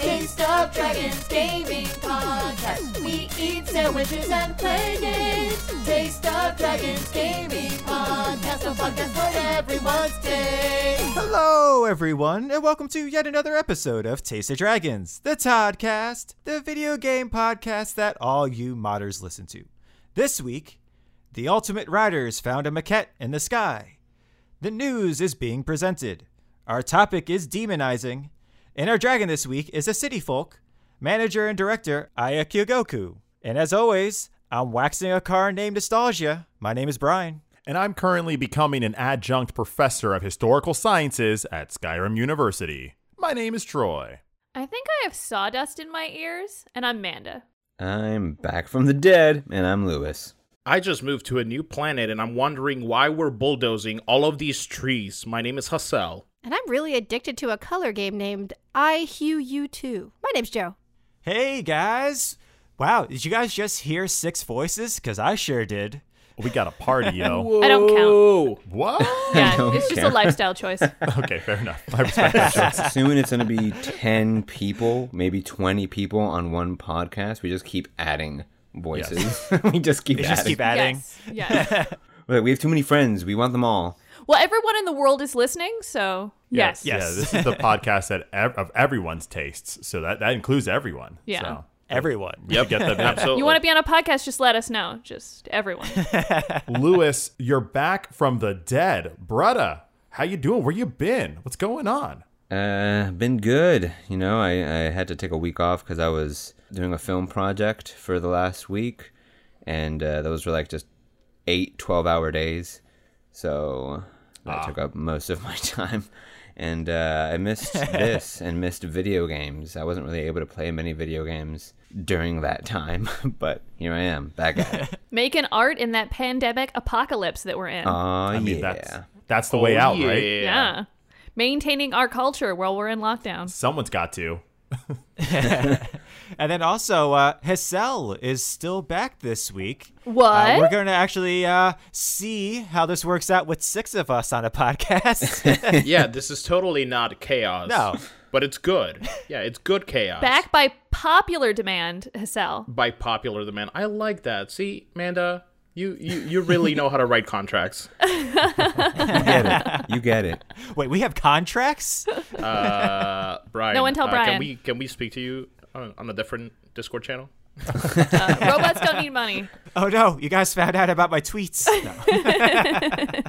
Taste of Dragons Gaming Podcast. We eat sandwiches and play games. Taste of Dragons Gaming Podcast. A podcast for everyone's taste. Hello, everyone, and welcome to yet another episode of Taste of Dragons, the Toddcast, the video game podcast that all you modders listen to. This week, the Ultimate Riders found a maquette in the sky. The news is being presented. Our topic is demonizing. And our dragon this week is a city folk, manager and director Aya Kyogoku. And as always, I'm waxing a car named Nostalgia. My name is Brian. and I'm currently becoming an adjunct professor of historical sciences at Skyrim University. My name is Troy. I think I have sawdust in my ears, and I'm Manda. I'm back from the dead, and I'm Lewis. I just moved to a new planet and I'm wondering why we're bulldozing all of these trees. My name is Hassel. And I'm really addicted to a color game named I Hue You Too. My name's Joe. Hey, guys. Wow, did you guys just hear six voices? Because I sure did. We got a party, yo. I don't count. what? Yeah, it's just a lifestyle choice. okay, fair enough. I respect that choice. Soon it's going to be 10 people, maybe 20 people on one podcast. We just keep adding voices. we just keep We adding. just keep adding. Yes. Yes. We're like, we have too many friends. We want them all. Well, everyone in the world is listening, so yes. Yes. Yeah, this is the podcast that ev- of everyone's tastes, so that that includes everyone. Yeah. So, Everyone. Yep, get them absolutely. You want to be on a podcast? Just let us know. Just everyone. Lewis, you're back from the dead, brother. How you doing? Where you been? What's going on? Uh, been good. You know, I, I had to take a week off because I was doing a film project for the last week, and uh, those were like just eight 12 hour days. So that took up most of my time. And uh, I missed this and missed video games. I wasn't really able to play many video games during that time, but here I am, back at it. Making art in that pandemic apocalypse that we're in. Oh, I mean, yeah. that's that's the way Oh, out, yeah. right? yeah. Maintaining our culture while we're in lockdown. Someone's got to. And then also, uh, Hassel is still back this week. What? Uh, we're going to actually uh, see how this works out with six of us on a podcast. Yeah, this is totally not chaos. No. But it's good. Yeah, it's good chaos. Back by popular demand, Hassel. by popular demand. I like that. See, Manda, you, you, you really know how to write contracts. You get it. You get it. Wait, we have contracts? Uh, Brian. No one tell uh, Brian. Can we can we speak to you on, on a different Discord channel? Uh, robots don't need money. Oh no, you guys found out about my tweets. No.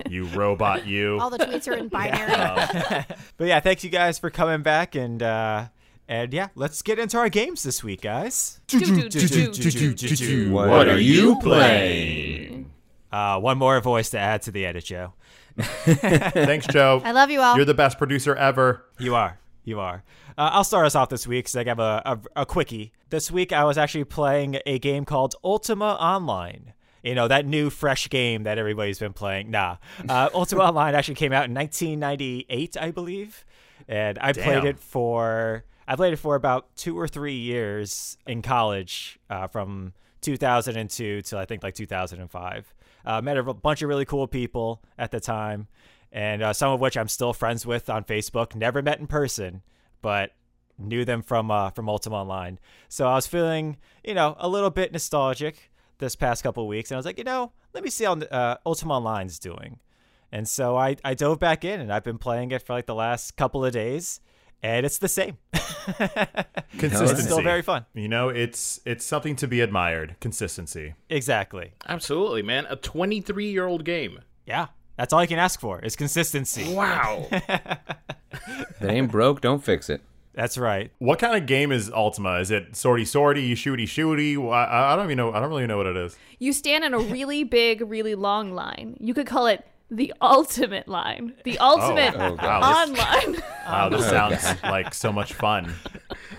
You robot, you. All the tweets are in binary. But yeah, thanks you guys for coming back and uh and yeah, let's get into our games this week, guys. What, are you playing? Uh one more voice to add to the edit, Joe. Thanks, Joe. I love you all. You're the best producer ever. You are. You are. Uh, I'll start us off this week because I have a, a, a quickie. This week I was actually playing a game called Ultima Online. You know, that new, fresh game that everybody's been playing. Nah. Uh, Ultima Online actually came out in 1998, I believe. And I played it for. I played it for about two or three years in college, uh, from 2002 till I think like 2005. Uh, met a bunch of really cool people at the time, and uh, some of which I'm still friends with on Facebook. Never met in person, but knew them from uh, from Ultima Online. So I was feeling, you know, a little bit nostalgic this past couple weeks, and I was like, you know, let me see how uh, Ultima Online's doing. And so I, I dove back in, and I've been playing it for like the last couple of days, and it's the same. Consistency. It's still very fun. You know, it's it's something to be admired. Consistency. Exactly. Absolutely, man. A 23 year old game. Yeah. That's all you can ask for is consistency. Wow. If it ain't broke, don't fix it. That's right. What kind of game is Ultima? Is it sorty sorty, you shooty shooty? I, I don't even know. I don't really know what it is. You stand in a really big, really long line. You could call it the ultimate line. The oh, ultimate oh, God. online. Wow, this sounds like so much fun.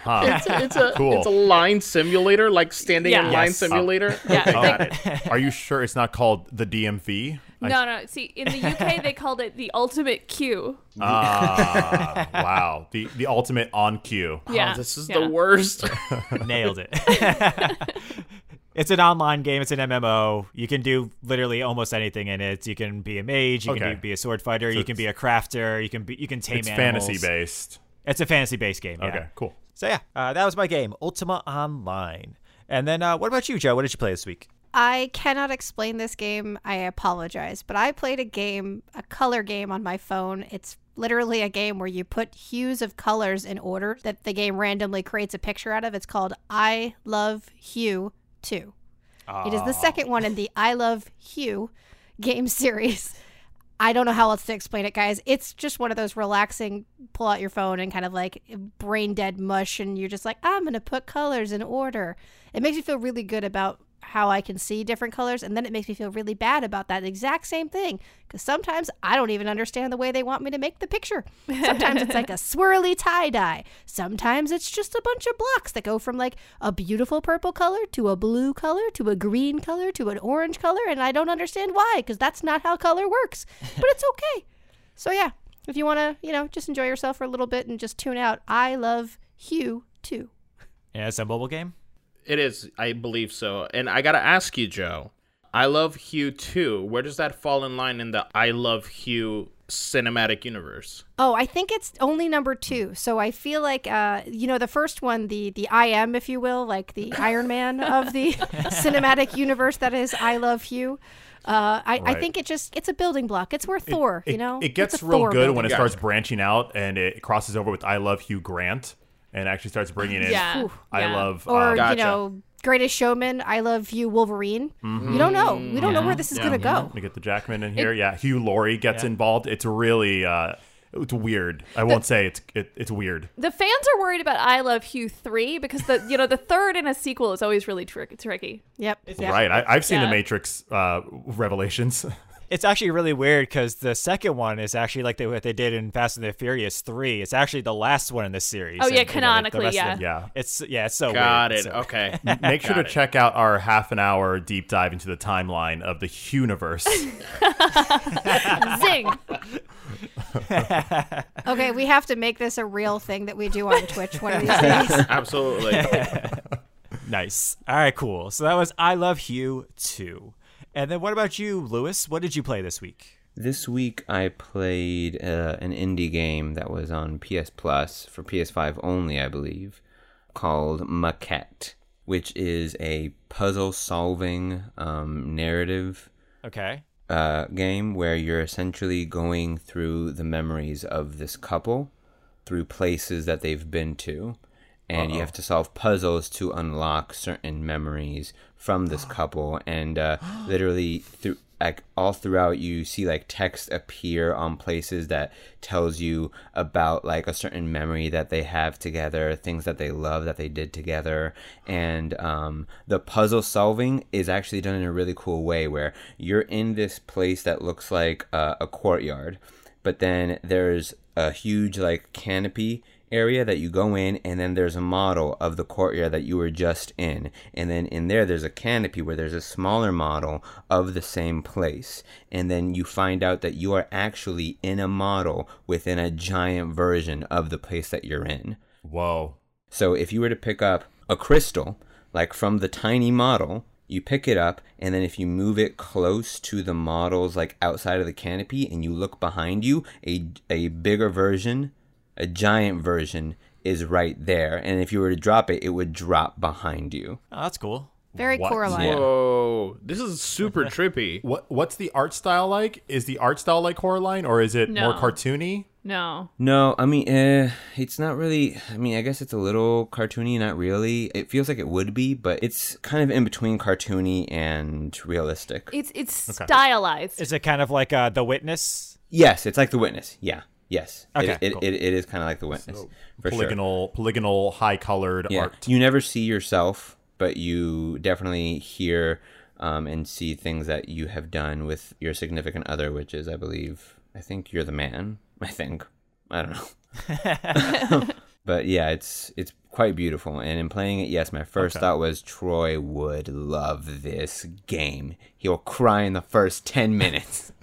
Huh. it's a Cool. it's a line simulator, like standing in Yeah. line Yes. simulator. Oh, yeah. Okay, got it. Are you sure it's not called the DMV? I- no, no. See, in the UK, they called it the ultimate queue. Ah, wow. The the ultimate on cue. Yeah. Oh, this is yeah. the worst. Nailed it. it's an online game. It's an MMO. You can do literally almost anything in it. You can be a mage. You Okay. can be, be a sword fighter. you can be a crafter. You can be you can tame It's animals. fantasy based. It's a fantasy based game. Yeah. Okay, cool. So yeah, uh, that was my game, Ultima Online. And then uh, what about you, Joe? What did you play this week? I cannot explain this game. I apologize. But I played a game, a color game on my phone. It's literally a game where you put hues of colors in order that the game randomly creates a picture out of. It's called I Love Hue 2. It is the oh. second one in the I Love Hue game series. I don't know how else to explain it, guys. It's just one of those relaxing, pull out your phone and kind of like brain dead mush, and you're just like, I'm going to put colors in order. It makes me feel really good about how I can see different colors, and then it makes me feel really bad about that exact same thing because sometimes I don't even understand the way they want me to make the picture. Sometimes it's like a swirly tie dye, sometimes it's just a bunch of blocks that go from like a beautiful purple color to a blue color to a green color to an orange color, and I don't understand why because that's not how color works, but it's okay. So, yeah, if you want to, you know, just enjoy yourself for a little bit and just tune out, I love Hue too. Yeah, it's a mobile game. It is, I believe so. And I gotta ask you, Joe. I love Hue 2. Where does that fall in line in the I love Hue cinematic universe? Oh, I think it's only number two. So I feel like, uh, you know, the first one, the the I am, if you will, like the Iron Man of the cinematic universe that is I Love Hugh. Uh, I, I think it just it's a building block. It's where Thor, It, you know, it It's gets a real Thor good building when it starts branching out and it crosses over with I Love Hugh Grant and actually starts bringing in Yeah. I yeah. love or um, Gotcha. you know, Greatest Showman, I Love You, Wolverine. You don't know. We don't know where this is Mm-hmm. yeah. gonna go. We get the Jackman in here. yeah, Hugh Laurie gets involved. It's really uh it's weird. I won't say it's it, it's weird. The fans are worried about I Love Hugh 3 because the you know the third in a sequel is always really trick- tricky. Yep. yeah. Right. I, I've seen Yeah. the Matrix uh revelations. It's actually really weird because the second one is actually like they, what they did in Fast and the Furious Three. It's actually the last one in this series. Oh, yeah, and, you know, the- the canonically, yeah. them- yeah. It's yeah, it's so Got weird. it. So- Okay. Make sure to it. check out our half an hour deep dive into the timeline of the universe. Zing! Okay, we have to make this a real thing that we do on Twitch one of these days. Absolutely. Nice. All right, cool. So that was I Love Hugh 2. And then what about you, Lewis? What did you play this week? This week I played uh, an indie game that was on PS Plus for PS5 only, I believe, called Maquette, which is a puzzle solving um, narrative Okay. uh, game where you're essentially going through the memories of this couple through places that they've been to. And you have to solve puzzles to unlock certain memories from this couple. And uh, literally, through like all throughout, you see like text appear on places that tells you about like a certain memory that they have together, things that they love that they did together. And um, the puzzle solving is actually done in a really cool way where you're in this place that looks like uh, a courtyard but then there's a huge like canopy area that you go in and then there's a model of the courtyard that you were just in. And then in there there's a canopy where there's a smaller model of the same place. And then you find out that you are actually in a model within a giant version of the place that you're in. Whoa. so if you were to pick up a crystal, like from the tiny model, you pick it up, and then if you move it close to the models, like outside of the canopy, and you look behind you, a, a bigger version, a giant version, is right there. And if you were to drop it, it would drop behind you. Oh, that's cool. Very What? Coraline. Yeah. Whoa. This is super trippy. What what's the art style like? Is the art style like Coraline or is it more cartoony? No. No, I mean, eh, it's not really. I mean, I guess it's a little cartoony, not really. It feels like it would be, but it's kind of in between cartoony and realistic. It's it's stylized. Is it kind of like uh, The Witness? Yes, it's like The Witness. Yeah. Yes. Okay, It, it, cool. it, it is kind of like The Witness. for sure. Polygonal polygonal high colored Yeah. art. You never see yourself, but you definitely hear um, and see things that you have done with your significant other, which is, I believe, I think you're the man. I think. I don't know. but yeah, it's it's quite beautiful. And in playing it, yes, my first thought was Troy would love this game. He'll cry in the first ten minutes.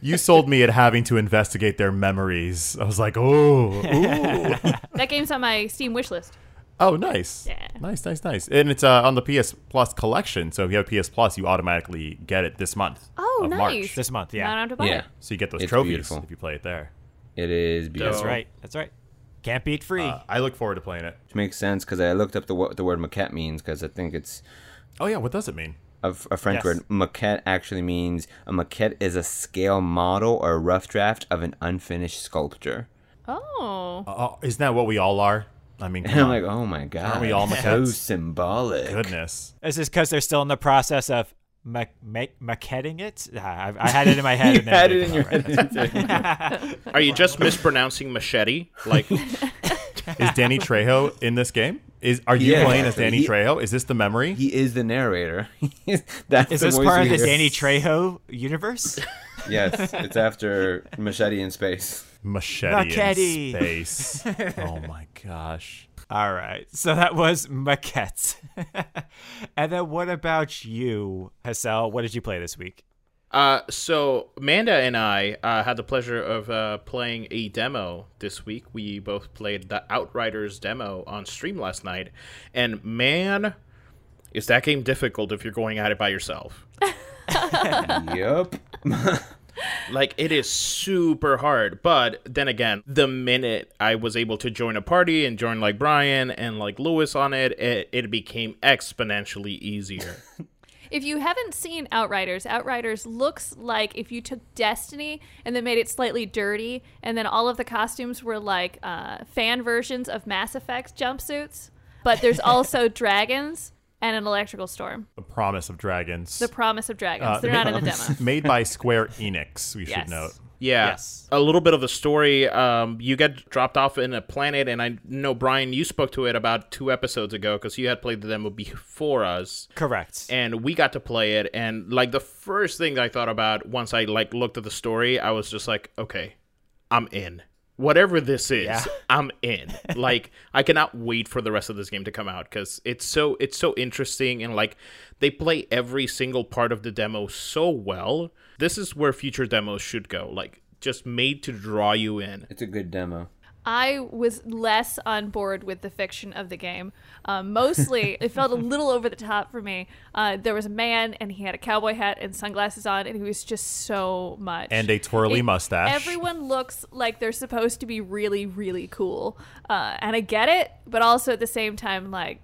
You sold me at having to investigate their memories. I was like, oh, ooh. that game's on my Steam wish list. oh, nice, Yeah. nice, nice, nice. And it's uh, on the PS Plus collection. So if you have PS Plus, you automatically get it this month. Oh, of nice. March. This month, yeah. Not on to buy Yeah, it. So you get those It's trophies beautiful. if you play it there. it is beautiful. That's right. That's right. Can't beat free. Uh, I look forward to playing it. Which makes sense because I looked up the what the word maquette means because I think it's Oh yeah, what does it mean? A, a French Yes. word. Maquette actually means a maquette is a scale model or a rough draft of an unfinished sculpture. Oh. Oh, isn't that what we all are? I mean, And come I'm like, oh my god, aren't we all maquettes? so maquettes? symbolic. goodness. Is this because they're still in the process of ma- ma- maquetting it? I, I had it in my head. You and had it in your didn't. head. Are you just mispronouncing machete? Like, Is Danny Trejo in this game? Is are you Yeah, playing as Danny he- Trejo? Is this the memory? he is the narrator. That's Is the this voice part of the. Danny Trejo universe? Yes, it's after Machete in Space. Machete, Machete. in space. oh my gosh. All right. So that was maquettes. and then what about you, Hassel? What did you play this week? Uh, so Amanda and I uh, had the pleasure of uh, playing a demo this week. We both played the Outriders demo on stream last night, and man, is that game difficult if you're going at it by yourself. yep. Like it is super hard, but then again, the minute I was able to join a party and join like Brian and like Lewis on it, it, it became exponentially easier. If you haven't seen Outriders, Outriders looks like if you took Destiny and then made it slightly dirty, and then all of the costumes were like uh, fan versions of Mass Effect jumpsuits. But there's also dragons and an electrical storm. The Promise of Dragons. The promise of dragons. Uh, They're not in the demo. Made by Square Enix, we Yes. should note. Yeah. Yes. A little bit of the story. Um, you get dropped off in a planet, and I know Brian, you spoke to it about two episodes ago because you had played the demo before us. Correct. and we got to play it and like the first thing i thought about once i like looked at the story i was just like okay i'm in whatever this is Yeah. i'm in like i cannot wait for the rest of this game to come out because it's so it's so interesting and like they play every single part of the demo so well this is where future demos should go like just made to draw you in It's a good demo. I was less on board with the fiction of the game. Um, mostly, it felt a little over the top for me. Uh, there was a man, and he had a cowboy hat and sunglasses on, and he was just so much. And a twirly It- mustache. Everyone looks like they're supposed to be really, really cool, uh, and I get it, but also at the same time, like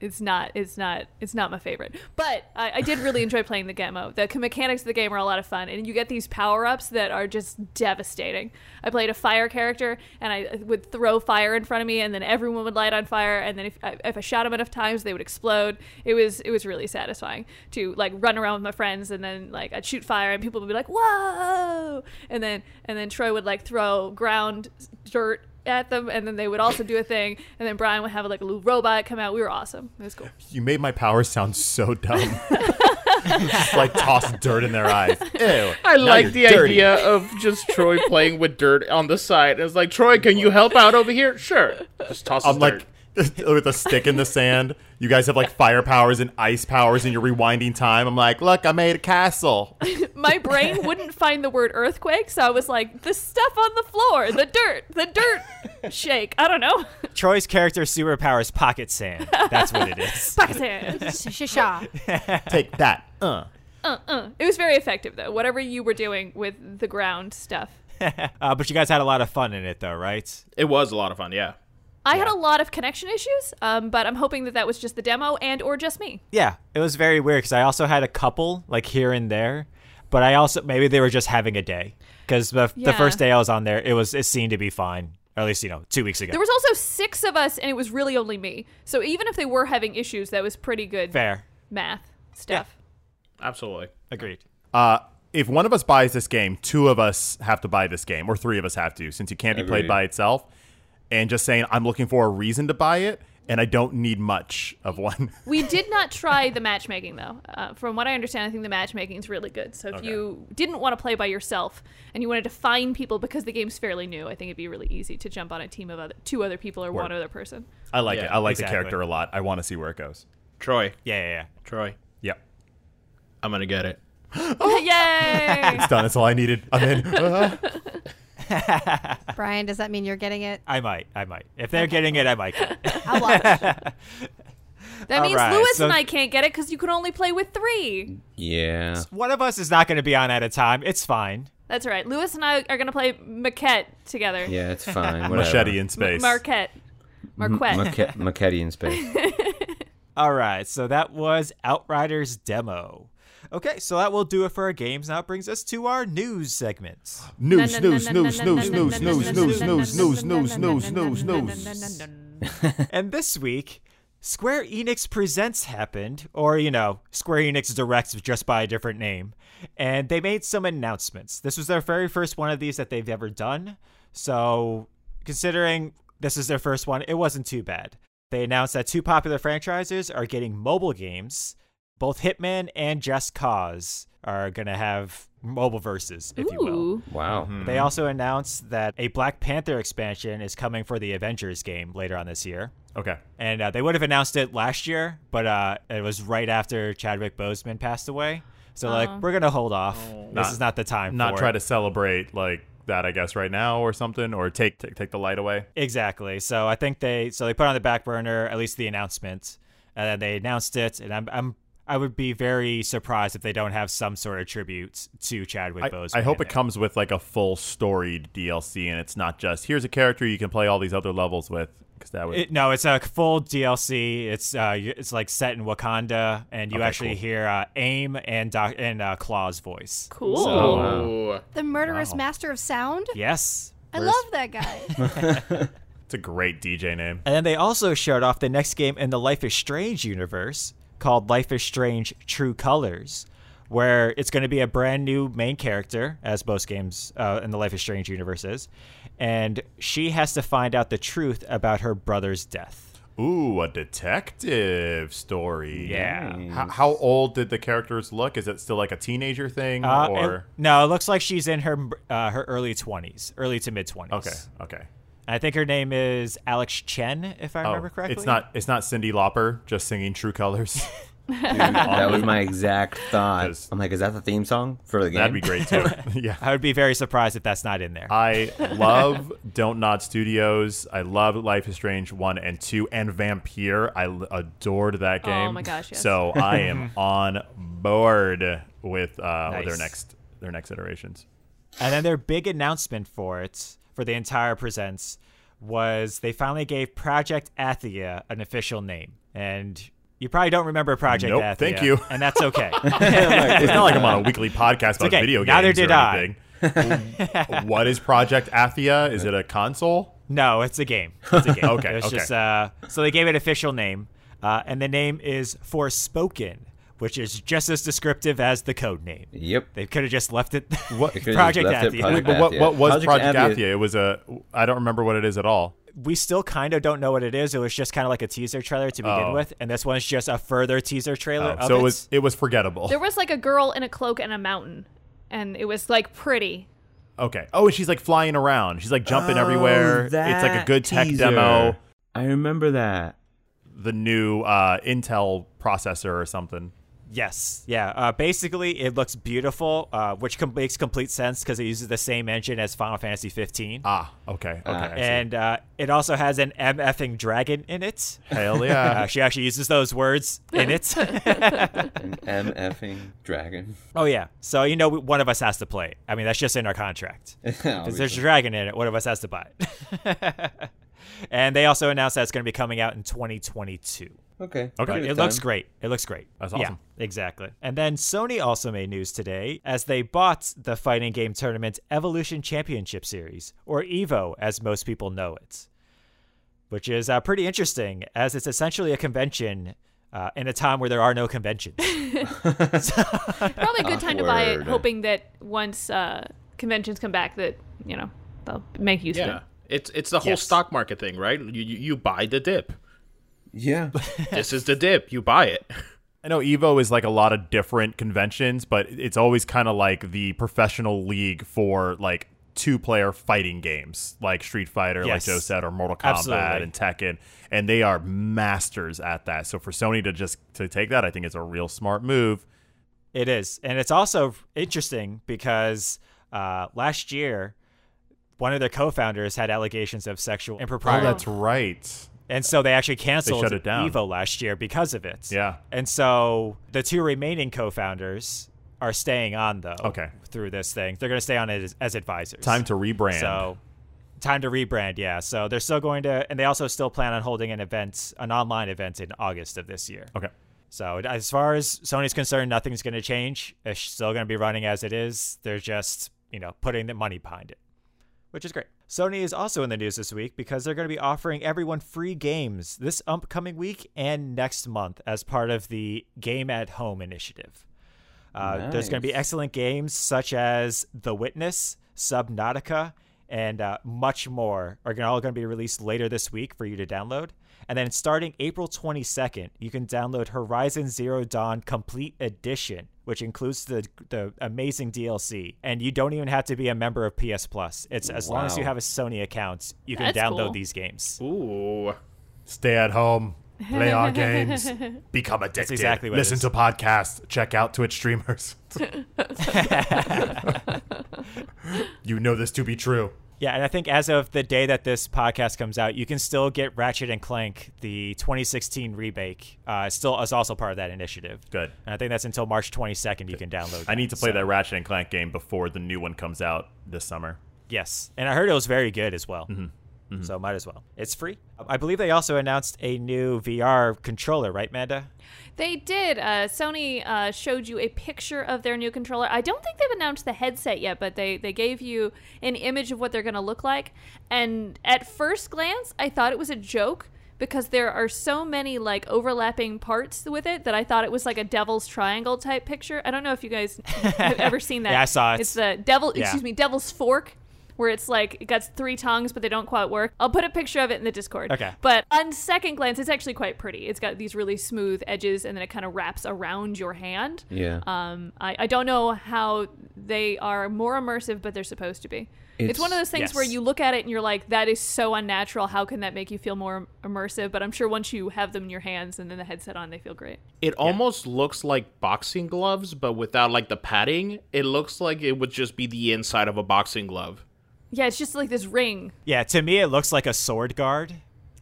it's not it's not it's not my favorite. But I, I did really enjoy playing the demo the mechanics of the game are a lot of fun and you get these power-ups that are just devastating. I played a fire character and i would throw fire in front of me and then everyone would light on fire and then if, if i shot them enough times they would explode. It was it was really satisfying to like run around with my friends and then like i'd shoot fire and people would be like whoa! And then and then troy would like throw ground dirt at them and then they would also do a thing and then brian would have like a little robot come out we were awesome it was cool You made my powers sound so dumb. Just like toss dirt in their eyes. Ew. I like the dirty. idea of just Troy playing with dirt on the side. It's like, Troy, can you help out over here? Sure. Just toss I'm dirt. Like with a stick in the sand. You guys have like fire powers and ice powers, and you're rewinding time. I'm like, look, I made a castle. my brain wouldn't find the word earthquake, so I was like, the stuff on the floor, the dirt, the dirt shake. I don't know. Troy's character superpower is pocket sand. That's what it is. Pakistan. Shisha. Take that. Uh. Uh, uh. It was very effective though. Whatever you were doing with the ground stuff. Uh, but you guys had a lot of fun in it, though, right? it was a lot of fun, yeah. I had a lot of connection issues, um, but I'm hoping that that was just the demo and or just me. Yeah, it was very weird because I also had a couple like here and there, but I also maybe they were just having a day because the, the first day I was on there, it was it seemed to be fine, or at least you know two weeks ago. There was also six of us, and it was really only me. So even if they were having issues, that was pretty good Fair, math stuff. Absolutely. agreed. Uh, if one of us buys this game, two of us have to buy this game, or three of us have to, since it can't be played by itself. And just saying, I'm looking for a reason to buy it, and I don't need much of one. We did not try the matchmaking though. Uh, from what I understand, I think the matchmaking is really good. So if you didn't want to play by yourself and you wanted to find people because the game's fairly new, I think it'd be really easy to jump on a team of other, two other people or one other person. I like Yeah, it. I like exactly. the character a lot. I want to see where it goes. Troy, Yeah, yeah, yeah. Troy, Yep. I'm going to get it. oh! Yay! It's done. That's all I needed. I'm in. Uh, Brian, does that mean you're getting it? I might, I might. If they're getting it, I might. It. I'll watch. That All means right, Lewis so- and I can't get it because you can only play with three. Yeah. One of us is not going to be on at a time. It's fine. That's right. Lewis and I are gonna play Maquette together. Yeah, it's fine. Whatever. Machete in M- space. Marquette. Marquette. Maquette, Maquette in space. All right, so that was Outriders demo. Okay, so that will do it for our games. Now it brings us to our news segment. News, news, news, news, news, news, news, news, news, news, news, news, news. and this week, Square Enix Presents happened, or, you know, Square Enix Directs just by a different name. And they made some announcements. This was their very first one of these that they've ever done. So, considering this is their first one, it wasn't too bad. They announced that two popular franchises are getting mobile games. Both Hitman and Just Cause are going to have mobile verses, if you will. Ooh. Wow. They also announced that a Black Panther expansion is coming for the Avengers game later on this year. Okay. And uh, they would have announced it last year, but uh, it was right after Chadwick Boseman passed away. So, like, we're going to hold off. this Not- is not the time Not for try it. to celebrate like that, I guess, right now or something, or take take, take the light away. Exactly. So I think they so they put on the back burner at least the announcement, and then they announced it. And I'm I'm I would be very surprised if they don't have some sort of tribute to Chadwick I, Boseman. I hope in it comes with like a full storied DLC, and it's not just here's a character you can play all these other levels with, because that would It, no, it's a full DLC. It's uh, it's like set in Wakanda, and you Okay, actually cool. hear uh, Aim and Doc and uh, Klaw's voice. Cool. So, Oh, The murderous Wow. master of sound? yes, I Whereas- love that guy. it's a great DJ name. And then they also showed off the next game in the Life is Strange universe called Life is Strange True Colors, where it's going to be a brand new main character, as most games uh, in the Life is Strange universe is, and she has to find out the truth about her brother's death. Ooh, a detective story. Yeah. How, how old did the characters look? Is it still like a teenager thing, Uh, or it- no, it looks like she's in her uh, her early twenties, early to mid twenties. okay, okay. I think her name is Alex Chen, if I Oh, remember correctly. it's not it's not Cyndi Lauper just singing True Colors. That was my exact thought. I'm like, is that the theme song for the game? That'd be great too. yeah. I would be very surprised if that's not in there. I love Dontnod Studios. I love Life is Strange 1 and 2 and Vampire. I l- adored that game. Oh game. my gosh, yes. So I am on board with uh with their next their next iterations. And then their big announcement for it, for the entire presents, was they finally gave Project Athia an official name. And you probably don't remember Project Nope, Athia. thank you. And that's okay. It's not like I'm on a weekly podcast about okay, video games. neither or did I. anything. what is Project Athia? Is it a console? no, it's a game. It's a game. Okay, It's okay. just uh so they gave it official name. Uh, and the name is Forspoken, which is just as descriptive as the code name. Yep. They could have just left it What- They could've Project Athia. Project But what, what was Project Project, Athia- Athia? It was a. I don't remember what it is at all. we still kind of don't know what it is. It was just kind of like a teaser trailer to begin Oh. with, and this one's just a further teaser trailer. Oh, of so it it was it was forgettable. There was like a girl in a cloak and a mountain, and it was like pretty. Okay. Oh, and she's like flying around. She's like jumping everywhere. Oh, It's like a that good tech teaser. demo. I remember that. The new uh, Intel processor or something. Yes, yeah. Uh, basically, it looks beautiful, uh, which com- makes complete sense because it uses the same engine as Final Fantasy 15, Ah, okay, okay. Ah. I see. and uh, it also has an MFing dragon in it. hell Uh, yeah. she actually uses those words in it. An MFing dragon. oh yeah, so you know one of us has to play it. I mean, that's just in our contract. If there's a dragon in it, one of us has to buy it. and they also announced that it's going to be coming out in 2022. Okay. Okay. But Good it looks great. It looks great. That's awesome. Yeah, exactly. And then Sony also made news today as they bought the fighting game tournament Evolution Championship Series, or EVO as most people know it, which is uh, pretty interesting as it's essentially a convention uh, in a time where there are no conventions. Probably a good time to buy it, hoping that once uh, conventions come back, that you know they'll make use of Yeah, it. it's it's the whole Yes. stock market thing, right? You, you you buy the dip. Yeah. This is the dip. You buy it. I know Evo is like a lot of different conventions, but it's always kind of like the professional league for like two player fighting games like Street Fighter, like Yes. Joe said, or Mortal Kombat Absolutely. and Tekken. And they are masters at that. So for Sony to just to take that, I think it's a real smart move. It is, and it's also interesting because uh, last year, one of their co-founders had allegations of sexual Oh, impropriety. that's right. And so they actually canceled down. Evo last year because of it. Yeah. And so the two remaining co-founders are staying on though. Okay. Through this thing, they're going to stay on it as, as advisors. Time to rebrand. So, time to rebrand. Yeah. So they're still going to, and they also still plan on holding an event, an online event in August of this year. okay. So as far as Sony's concerned, nothing's going to change. It's still going to be running as it is. They're just, you know, putting the money behind it, which is great. Sony is also in the news this week because they're going to be offering everyone free games this upcoming week and next month as part of the Game at Home initiative. Uh, There's going to be excellent games such as The Witness, Subnautica, and uh, much more are all going to be released later this week for you to download. And then starting April 22nd, you can download Horizon Zero Dawn Complete Edition, which includes the the amazing DLC. And you don't even have to be a member of PS Plus. It's as long as you have a Sony account, you can That's download cool. these games. Ooh. Stay at home. Play our games. Become addicted. That's exactly what Listen is. to podcasts. Check out Twitch streamers. you know this to be true. Yeah, and I think as of the day that this podcast comes out, you can still get Ratchet and Clank, the 2016 remake. Uh, still is also part of that initiative. Good. And I think that's until March 22nd you can download. I need to play so- that Ratchet and Clank game before the new one comes out this summer. Yes, and I heard it was very good as well. Mm-hmm. So might as well. It's free. I believe they also announced a new VR controller, right, Manda? They did. Uh, Sony uh, showed you a picture of their new controller. I don't think they've announced the headset yet, but they, they gave you an image of what they're going to look like. And at first glance, I thought it was a joke because there are so many like overlapping parts with it that I thought it was like a devil's triangle type picture. I don't know if you guys have ever seen that. Yeah, I saw it. It's the devil, Yeah. excuse me, devil's fork. Where it's like it got three tongues, but they don't quite work. I'll put a picture of it in the Discord. Okay. But on second glance, it's actually quite pretty. It's got these really smooth edges, and then it kind of wraps around your hand. Yeah. Um, I, I don't know how they are more immersive, but they're supposed to be. It's, It's- one of those things where you look at it and you're like, that is so unnatural. How can that make you feel more immersive? But I'm sure once you have them in your hands and then the headset on, they feel great. It almost looks like boxing gloves, but without like the padding. It looks like it would just be the inside of a boxing glove. Yeah, it's just like this ring. Yeah, to me it looks like a sword guard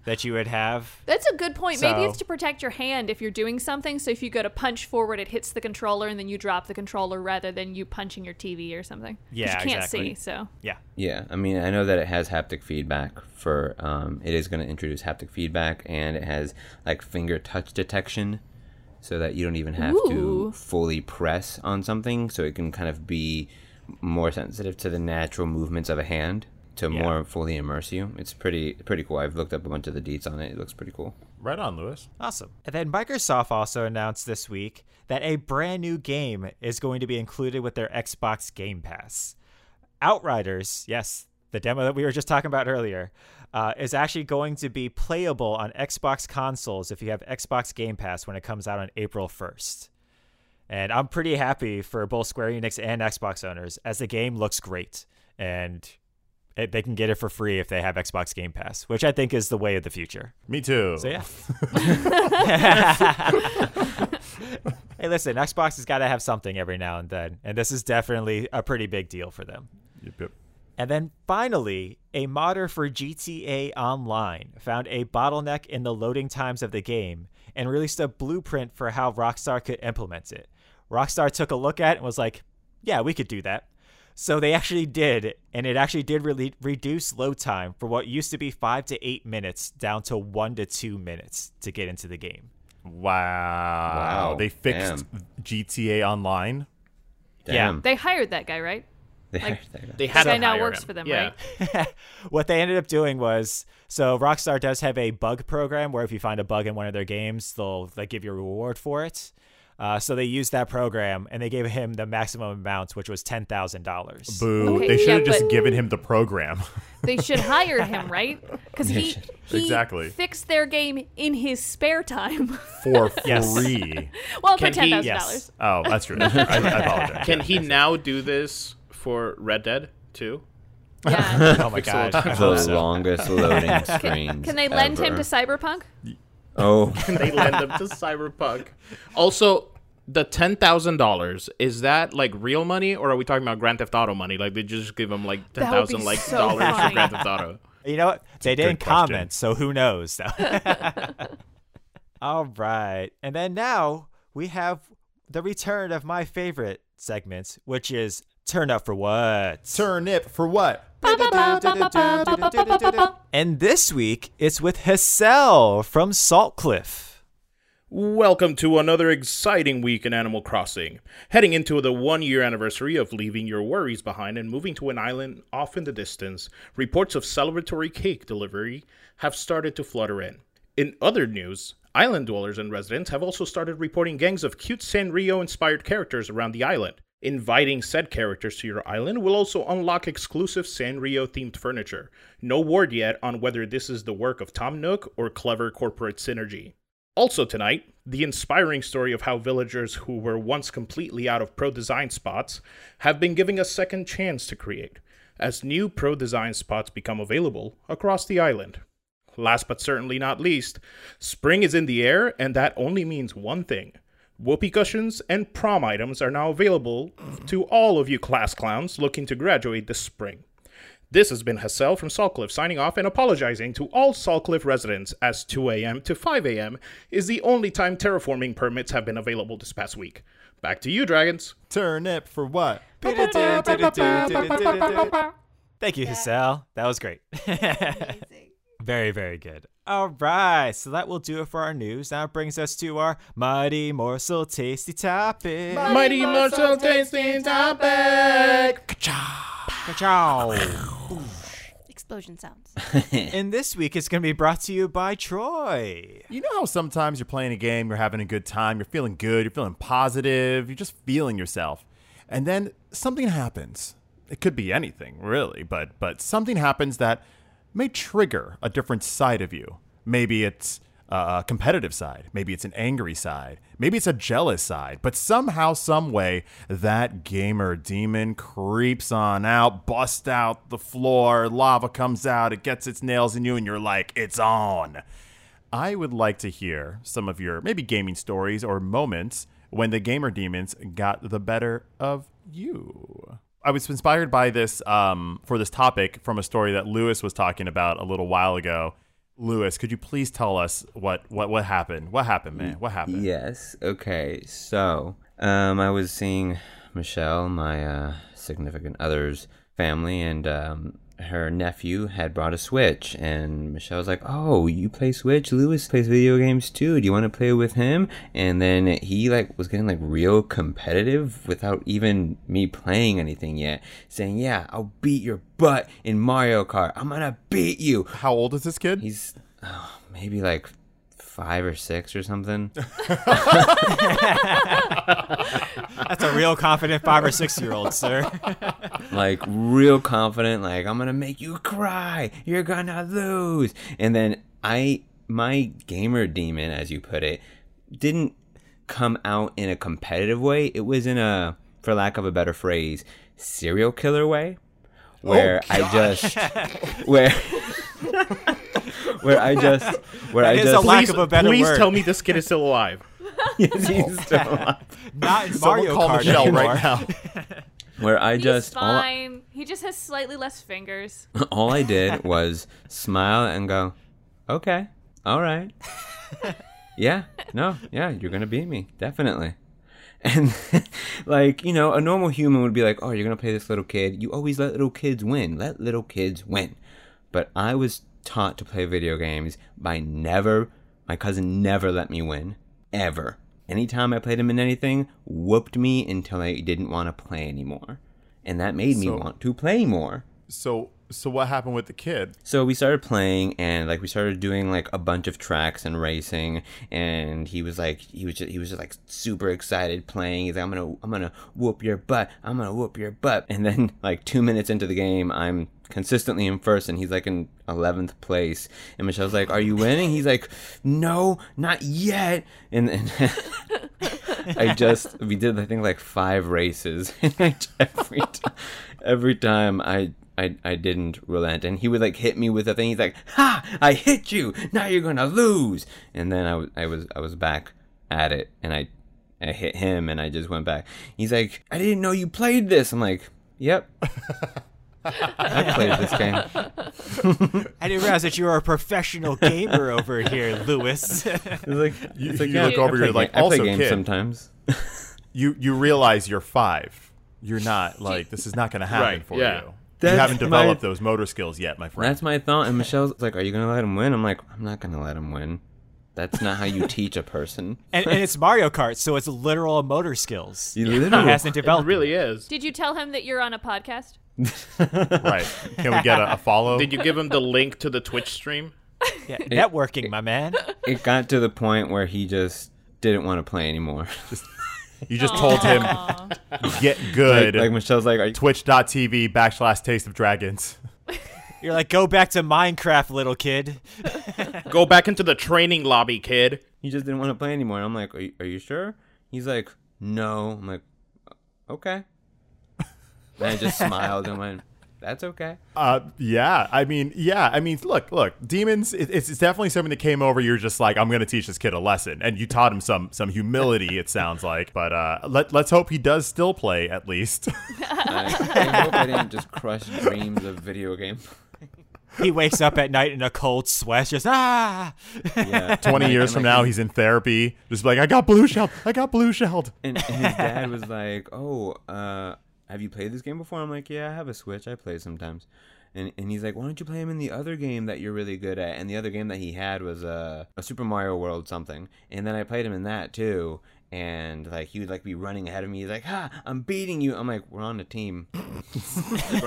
that you would have. That's a good point. Maybe it's to protect your hand if you're doing something. So if you go to punch forward, it hits the controller and then you drop the controller rather than you punching your TV or something. Yeah, you can't exactly. see. So Yeah. Yeah, I mean, I know that it has haptic feedback for. Um, it is going to introduce haptic feedback, and it has like finger touch detection, so that you don't even have Ooh. to fully press on something. So it can kind of be more sensitive to the natural movements of a hand to Yeah. more fully immerse you. It's pretty pretty cool. I've looked up a bunch of the deets on it. It looks pretty cool. Right on, Lewis. Awesome. And then Microsoft also announced this week that a brand new game is going to be included with their Xbox Game Pass. Outriders, yes, the demo that we were just talking about earlier, uh, is actually going to be playable on Xbox consoles if you have Xbox Game Pass when it comes out on April 1st. And I'm pretty happy for both Square Enix and Xbox owners as the game looks great. And it, they can get it for free if they have Xbox Game Pass, which I think is the way of the future. Me too. So yeah. hey, listen, Xbox has got to have something every now and then, and this is definitely a pretty big deal for them. Yep, yep. And then finally, a modder for GTA Online found a bottleneck in the loading times of the game and released a blueprint for how Rockstar could implement it. Rockstar took a look at and was like, yeah, we could do that. So they actually did, and it actually did really reduce load time for what used to be five to eight minutes down to one to two minutes to get into the game. Wow. Wow, They fixed GTA Online. Yeah. Damn. they hired that guy, right? They like- hired that guy. They had guy to now works him. for them, yeah. right? what they ended up doing was so Rockstar does have a bug program where if you find a bug in one of their games, they'll like give you a reward for it. Uh, so they used that program and they gave him the maximum amount, which was ten thousand dollars. Boo. Okay, they should yeah, have just given him the program. They should hire him, right? Because he, he Exactly. fixed their game in his spare time. for free. well, Can for he- ten thousand Yes. dollars. Oh, that's true. That's true. I, I apologize. Can he now do this for Red Dead too? Yeah. Oh my god! The so. longest loading screens. Can they lend him to ever. Cyberpunk? Oh, and they lend them to Cyberpunk. Also, the ten thousand dollars is that like real money, or are we talking about Grand Theft Auto money? Like they just give them like ten That would be thousand like so dollars for. Grand Theft Auto. You know what? They didn't question. comment, so who knows? All right. And then now we have the return of my favorite segment, which is Turn Up for What? Turn Turnip for what? And this week, it's with Hassel from Saltcliffe. Welcome to another exciting week in Animal Crossing. Heading into the one year anniversary of leaving your worries behind and moving to an island off in the distance, reports of celebratory cake delivery have started to flutter in. In other news, island dwellers and residents have also started reporting gangs of cute Sanrio inspired characters around the island. Inviting said characters to your island will also unlock exclusive Sanrio themed furniture. No word yet on whether this is the work of Tom Nook or clever corporate synergy. Also tonight, the inspiring story of how villagers who were once completely out of pro design spots have been given a second chance to create, as new pro design spots become available across the island. Last but certainly not least, spring is in the air, and that only means one thing. Whoopee cushions and prom items are now available to all of you class clowns looking to graduate this spring. This has been Hassel from Saltcliffe signing off and apologizing to all Saltcliffe residents as 2 a.m. to 5 a.m. is the only time terraforming permits have been available this past week. Back to you, Dragons. Turnip for what? Thank you, Hassel. That was great. very, very good. All right, so that will do it for our news. Now it brings us to our mighty morsel tasty topic. Mighty morsel, tasty topic. Ka-chow. Explosion sounds. and this week it's going to be brought to you by Troy. You know how sometimes you're playing a game, you're having a good time, you're feeling good, you're feeling positive, you're just feeling yourself. And then something happens. It could be anything, really, but but something happens that may trigger a different side of you. Maybe it's a competitive side, maybe it's an angry side, maybe it's a jealous side, but somehow, some way, that gamer demon creeps on out, busts out the floor, lava comes out, it gets its nails in you, and you're like, it's on. I would like to hear some of your maybe gaming stories or moments when the gamer demons got the better of you. I was inspired by this um, for this topic from a story that Lewis was talking about a little while ago. Lewis, could you please tell us what what what happened? What happened, man? What happened? Yes. Okay. So, um, I was seeing Michelle, my uh, significant other's family, and um, her nephew had brought a Switch, and Michelle was like, "Oh, you play Switch? Lewis plays video games too. Do you want to play with him?" And then he like was getting like real competitive without even me playing anything yet, saying, "Yeah, I'll beat your butt in Mario Kart. I'm gonna beat you." How old is this kid? He's oh, maybe like five or six or something. That's a real confident five or six year old, sir. like real confident like i'm gonna make you cry you're gonna lose and then i my gamer demon as you put it didn't come out in a competitive way it was in a for lack of a better phrase serial killer way where i oh, just where where i just where i is a just lack Please, of a better please word. tell me this kid is still alive. Yes, he's still alive. Not in Someone Mario call Kart Michelle anymore. right now. where i He's just all I- fine. He just has slightly less fingers. all I did was smile and go, okay, all right. yeah, no, yeah, you're going to beat me, definitely. And, like, you know, a normal human would be like, oh, you're going to play this little kid. You always let little kids win. Let little kids win. But I was taught to play video games by never, my cousin never let me win, ever. Anytime I played him in anything, whooped me until I didn't want to play anymore. And that made me So- want to play more. So so what happened with the kid? So we started playing and like we started doing like a bunch of tracks and racing and he was like he was just, he was just like super excited playing. He's like I'm going to I'm going to whoop your butt. I'm going to whoop your butt. And then like 2 minutes into the game I'm consistently in first and he's like in 11th place. And Michelle's like, "Are you winning?" He's like, "No, not yet." And and I just we did I think like 5 races. And every time every time I I, I didn't relent. And he would like hit me with a thing. He's like ha! I hit you! Now you're gonna lose! And then I was I was I was back at it and i i hit him and i just went back. He's like i didn't know you played this. I'm like yep I played this game. I didn't realize that you were a professional gamer over here, Lewis. It's like, You, it's like, you yeah, look over, play you're like, ga- I play also games kid, sometimes. you you realize you're five. You're not like this is not going to happen Right, for yeah. you. That's you haven't my- developed those motor skills yet, my friend. That's my thought. And Michelle's like, "Are you gonna let him win?" I'm like, "I'm not gonna let him win. That's not how you teach a person." and, and it's Mario Kart, so it's literal motor skills. You He literally hasn't It developed. really is. Did you tell him that you're on a podcast? Right. Can we get a, a follow? Did you give him the link to the Twitch stream? Yeah, networking, my man. it got to the point where he just didn't want to play anymore. Just, You just told him get good. like Michelle's like, "Are you?" Twitch.tv backslash Taste of Dragons. You're like, go back to Minecraft, little kid. Go back into the training lobby, kid. He just didn't want to play anymore. I'm like, are you, are you sure? He's like, no. I'm like, okay. And I just smiled and went, that's okay. Uh, yeah. I mean, yeah. I mean, look, look. Demons. It, it's, it's definitely something that came over. You're just like, I'm going to teach this kid a lesson, and you taught him some some humility. It sounds like, but uh, let let's hope he does still play at least. I, I hope I didn't just crush dreams of video game. He wakes up at night in a cold sweat, just ah. Yeah. Twenty And, years like, from now, he's in therapy, just like, I got blue shelled. I got blue shelled. and, and his dad was like, "Oh, uh, have you played this game before?" I'm like, "Yeah, I have a Switch. I play sometimes." And and he's like, "Why don't you play him in the other game that you're really good at?" And the other game that he had was uh, a Super Mario World something. And then I played him in that too. And like he would like be running ahead of me. He's like, "Ha! I'm beating you." I'm like, "We're on a team."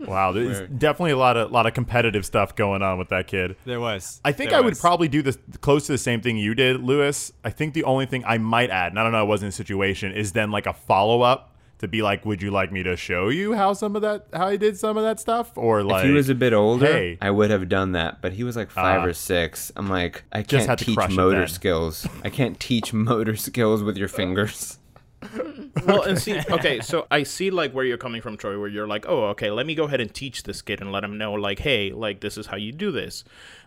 Wow, there's Word. definitely a lot of lot of competitive stuff going on with that kid. There was. I think There I would was. probably do this close to the same thing you did, Lewis. I think the only thing I might add, and I don't know, I wasn't in a situation, is then like a follow up to be like, would you like me to show you how some of that, how I did some of that stuff, or like if he was a bit older, hey. I would have done that. But he was like five Ah. or six. I'm like, I can't had teach motor skills. I can't teach motor skills with your fingers. Well, and see, okay, so I see like where you're coming from, Troy, where you're like, oh, okay, let me go ahead and teach this kid and let him know, like, hey, like this is how you do this.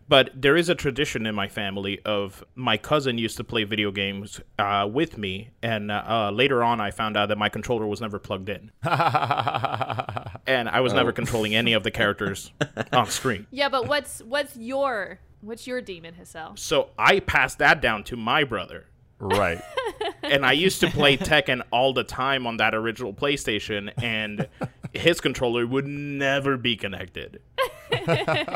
But there is a tradition in my family of my cousin used to play video games uh, with me, and uh, later on, I found out that my controller was never plugged in, and I was never controlling any of the characters on screen. Yeah, but what's what's your what's your demon, Hassel? So I passed that down to my brother. right. and I used to play Tekken all the time on that original PlayStation, and his controller would never be connected.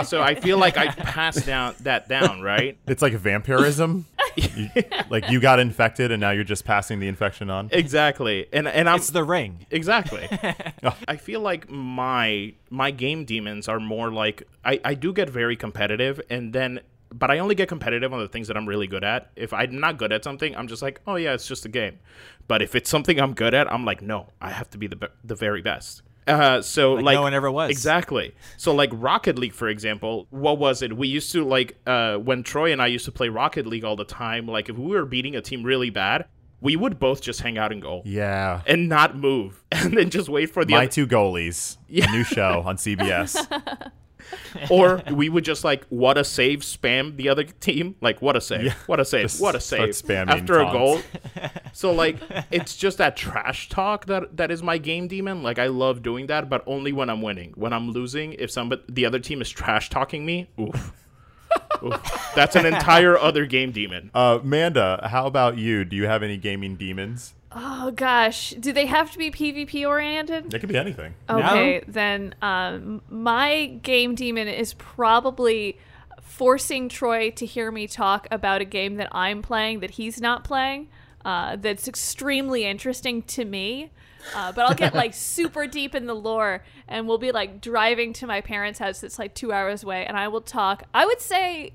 So I feel like I passed down that down, right? It's like vampirism. You- like you got infected, and now you're just passing the infection on. Exactly, and and I'm It's the ring. exactly. Oh. I feel like my my game demons are more like I I do get very competitive, and then. But I only get competitive on the things that I'm really good at. If I'm not good at something, I'm just like, oh yeah, it's just a game. But if it's something I'm good at, I'm like, no, I have to be the be- the very best. Uh, so Like like, no one ever was. Exactly. So like Rocket League, for example, what was it? We used to like uh, when Troy and I used to play Rocket League all the time. Like if we were beating a team really bad, we would both just hang out and go Yeah. and not move, and then just wait for the My other, two goalies. A new show on CBS. or we would just like what a save spam the other team. Like what a save. Yeah. what a save. What a save. spamming after a goal. so like it's just that trash talk that that is my game demon. Like i love doing that but only when i'm winning. When i'm losing if somebody the other team is trash talking me oof. That's an entire other game demon. Uh, Amanda, how about you? Do you have any gaming demons? Oh gosh, do they have to be PvP oriented? It could be anything. Okay, then um, my game demon is probably forcing Troy to hear me talk about a game that I'm playing that he's not playing. Uh, that's extremely interesting to me. Uh, but I'll get like super deep in the lore, and we'll be like driving to my parents' house that's like two hours away, and I will talk. I would say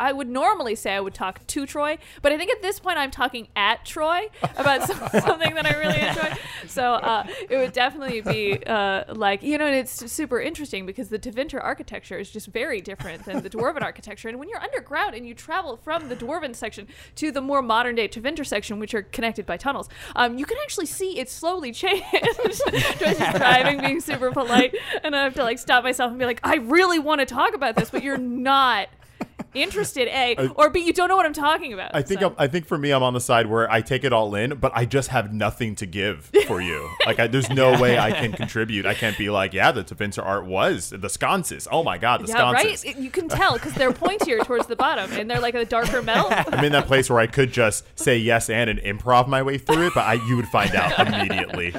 I would normally say I would talk to Troy, but I think at this point I'm talking at Troy about some, something that I really enjoy. So uh, it would definitely be uh, like, you know, and it's super interesting because the Tevinter architecture is just very different than the Dwarven architecture. And when you're underground and you travel from the Dwarven section to the more modern day Tevinter section, which are connected by tunnels, um, you can actually see it slowly change. Troy's just driving, being super polite, and I have to like stop myself and be like, I really want to talk about this, but you're not interested, A, or B, you don't know what I'm talking about. I think so. I'm, think for me, I'm on the side where I take it all in, but I just have nothing to give for you. like, I, there's no way I can contribute. I can't be like, yeah, the Tevinter art was the sconces. Oh my god, the yeah, right? sconces. It- you can tell because they're pointier towards the bottom and they're like a darker melt. I'm in that place where I could just say yes and and improv my way through it, but I you would find out immediately.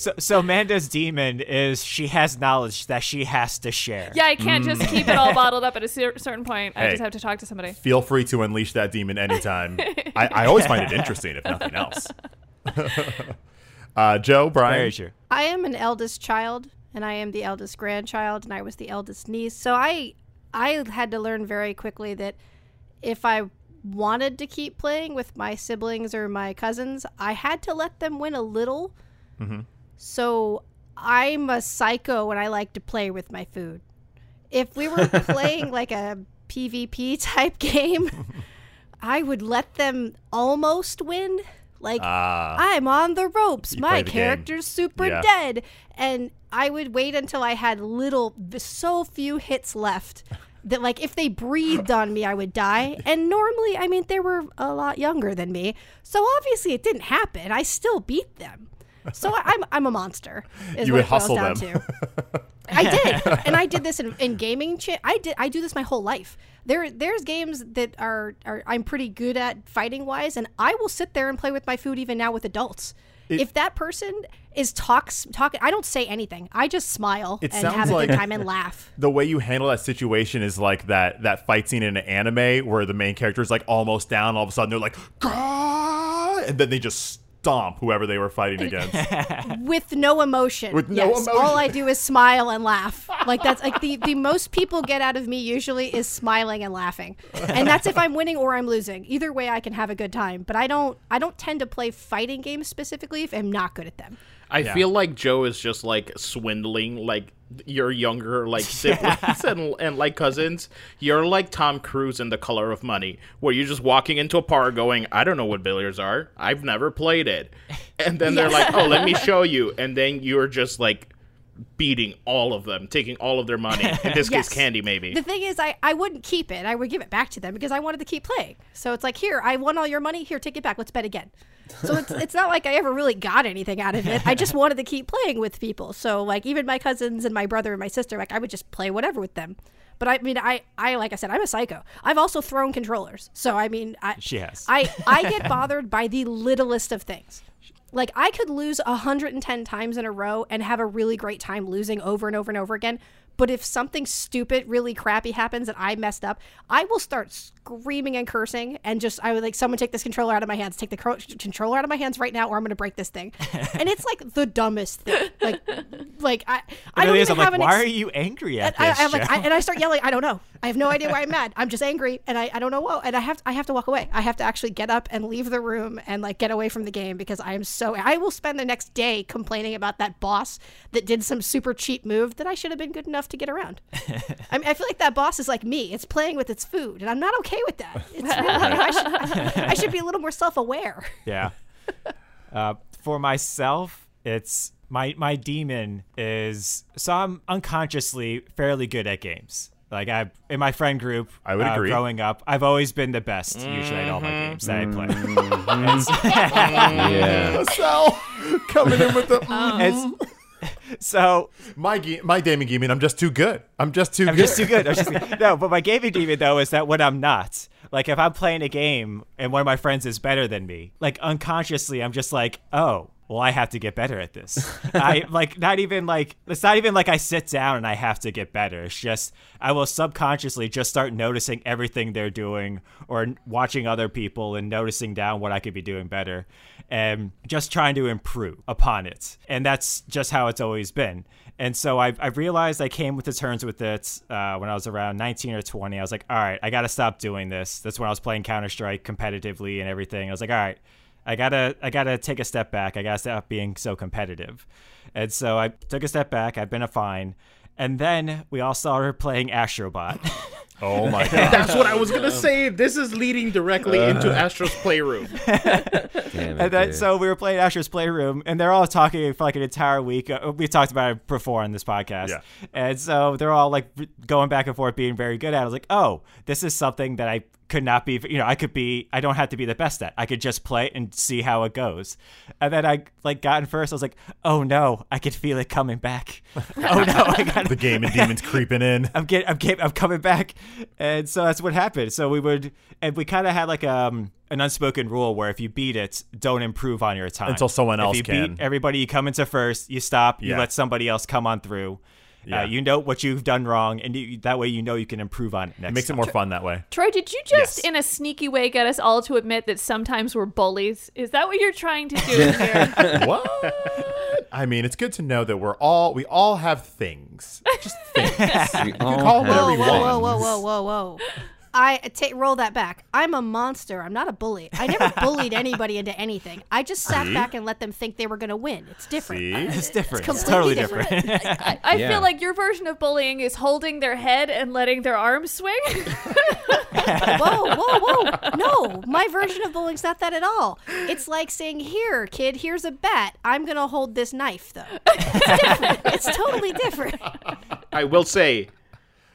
So, so Manda's demon is she has knowledge that she has to share. Yeah, I can't just keep it all bottled up at a cer- certain point. I Hey. just have to talk to somebody. Feel free to unleash that demon anytime. I, I always find it interesting, if nothing else. uh, Joe, Brian, Very true. I am an eldest child, and I am the eldest grandchild, and I was the eldest niece. So I, I had to learn very quickly that if I wanted to keep playing with my siblings or my cousins, I had to let them win a little. So I'm a psycho, and I like to play with my food. If we were playing like a PvP type game, I would let them almost win. Like Ah. I'm on the ropes. My the game. character's super Yeah. dead, and I would wait until I had little, so few hits left that like if they breathed on me, I would die. And normally, I mean, they were a lot younger than me, so obviously it didn't happen. I still beat them. So I'm I'm a monster. Is You what would it hustle down them. to. I did, and I did this in, in gaming. Cha- I did. I do this my whole life. There, there's games that are, are I'm pretty good at fighting wise, and I will sit there and play with my food even now with adults. if that person is talks talking, I don't say anything. I just smile It and have a like- good time and laugh. the way you handle that situation is like that that fight scene in an anime where the main character is like almost down, all of a sudden they're like, "Gah!" and then they just stomp whoever they were fighting against. with no emotion. With no yes, emotion. all I do is smile and laugh. Like that's like the the most people get out of me usually is smiling and laughing, and that's if I'm winning or I'm losing. Either way, I can have a good time. But I don't I don't tend to play fighting games specifically if I'm not good at them. I feel like Joe is just like swindling like your younger like siblings and, and like cousins. You're like Tom Cruise in The Color of Money, where you're just walking into a bar going, "I don't know what billiards are. I've never played it," and then they're like, "Oh, let me show you," and then you're just like beating all of them, taking all of their money. In this Yes. case, candy maybe. The thing is, I, I wouldn't keep it. I would give it back to them because I wanted to keep playing. So it's like, here, I won all your money. Here, take it back. Let's bet again. So it's, it's not like I ever really got anything out of it. I just wanted to keep playing with people. So like even my cousins and my brother and my sister, like I would just play whatever with them. But I mean, I, I like I said, I'm a psycho. I've also thrown controllers. So I mean, I, She has. I, I get bothered by the littlest of things. Like I could lose 110 times in a row and have a really great time losing over and over and over again. But if something stupid, really crappy happens and I messed up, I will start screaming and cursing and just I would like someone take this controller out of my hands, take the cro- controller out of my hands right now, or I'm going to break this thing. and it's like the dumbest thing. Like, like I, I It don't really is. even I'm have like, an why ex- are you angry at I, this? I, am like, I, and I start yelling. I don't know. I have no idea why I'm mad. I'm just angry, and I, I don't know what. And I have I have to walk away. I have to actually get up and leave the room and like get away from the game because I am so. I will spend the next day complaining about that boss that did some super cheap move that I should have been good enough to get around. I mean, I feel like that boss is like me. It's playing with its food, and I'm not okay with that. It's really, I, should, I, I should be a little more self aware. Yeah. Uh, for myself, it's my my demon is so I'm unconsciously fairly good at games. Like I in my friend group, I would uh, agree. Growing up, I've always been the best usually at all my Mm-hmm. games that I play. Yeah. Sal coming in with the It's- so my ge- my Damon Geeman. I'm just too good. I'm just too I'm good. just too good. I'm just no, but my gaming demon though is that when I'm not, like if I'm playing a game and one of my friends is better than me, like unconsciously I'm just like, oh, well I have to get better at this. I like not even like it's not even like I sit down and I have to get better. It's just I will subconsciously just start noticing everything they're doing or watching other people and noticing down what I could be doing better and just trying to improve upon it. And that's just how it's always been. And so I, I realized I came with the terms with it uh, when I was around 19 or 20. I was like, all right, I got to stop doing this. That's when I was playing Counter Strike competitively and everything. I was like, all right, I gotta I gotta take a step back. I gotta stop being so competitive. And so I took a step back. I've been a fine. And then we all started playing Astrobot. Oh my god. That's what I was gonna say. This is leading directly into Astro's Playroom. Damn it, And then, dude. so we were playing Astro's Playroom, and they're all talking for like an entire week. Uh, we talked about it before on this podcast. Yeah. And so they're all like going back and forth, being very good at it. I was like, oh, this is something that I could not be, you know, I could be, I don't have to be the best at. I could just play and see how it goes. And then I like got in first. I was like, oh no, I could feel it coming back. oh no, I got the game and demons creeping in. I'm getting, I'm getting, I'm coming back, and so that's what happened. So we would, and we kind of had like um an unspoken rule where if you beat it, don't improve on your time Until someone If else you can. Beat everybody, you come into first, you stop, you let somebody else come on through. Yeah. Uh, you know what you've done wrong, and you, that way you know you can improve on it next. It makes it time. more fun that way. Troy, did you just, Yes. in a sneaky way, get us all to admit that sometimes we're bullies? Is that what you're trying to do here? what? I mean, it's good to know that we're all we all have things. Just things. We all call have whatever Whoa, you whoa, want. whoa, whoa, whoa, whoa, whoa. I take roll that back. I'm a monster. I'm not a bully. I never bullied anybody into anything. I just sat See? back and let them think they were going to win. It's different. See? It's different. It's, completely totally different. I, I Yeah. feel like your version of bullying is holding their head and letting their arms swing. whoa, whoa, whoa. No, my version of bullying's not that at all. It's like saying, here, kid, here's a bat. I'm going to hold this knife, though. It's different. It's totally different. I will say,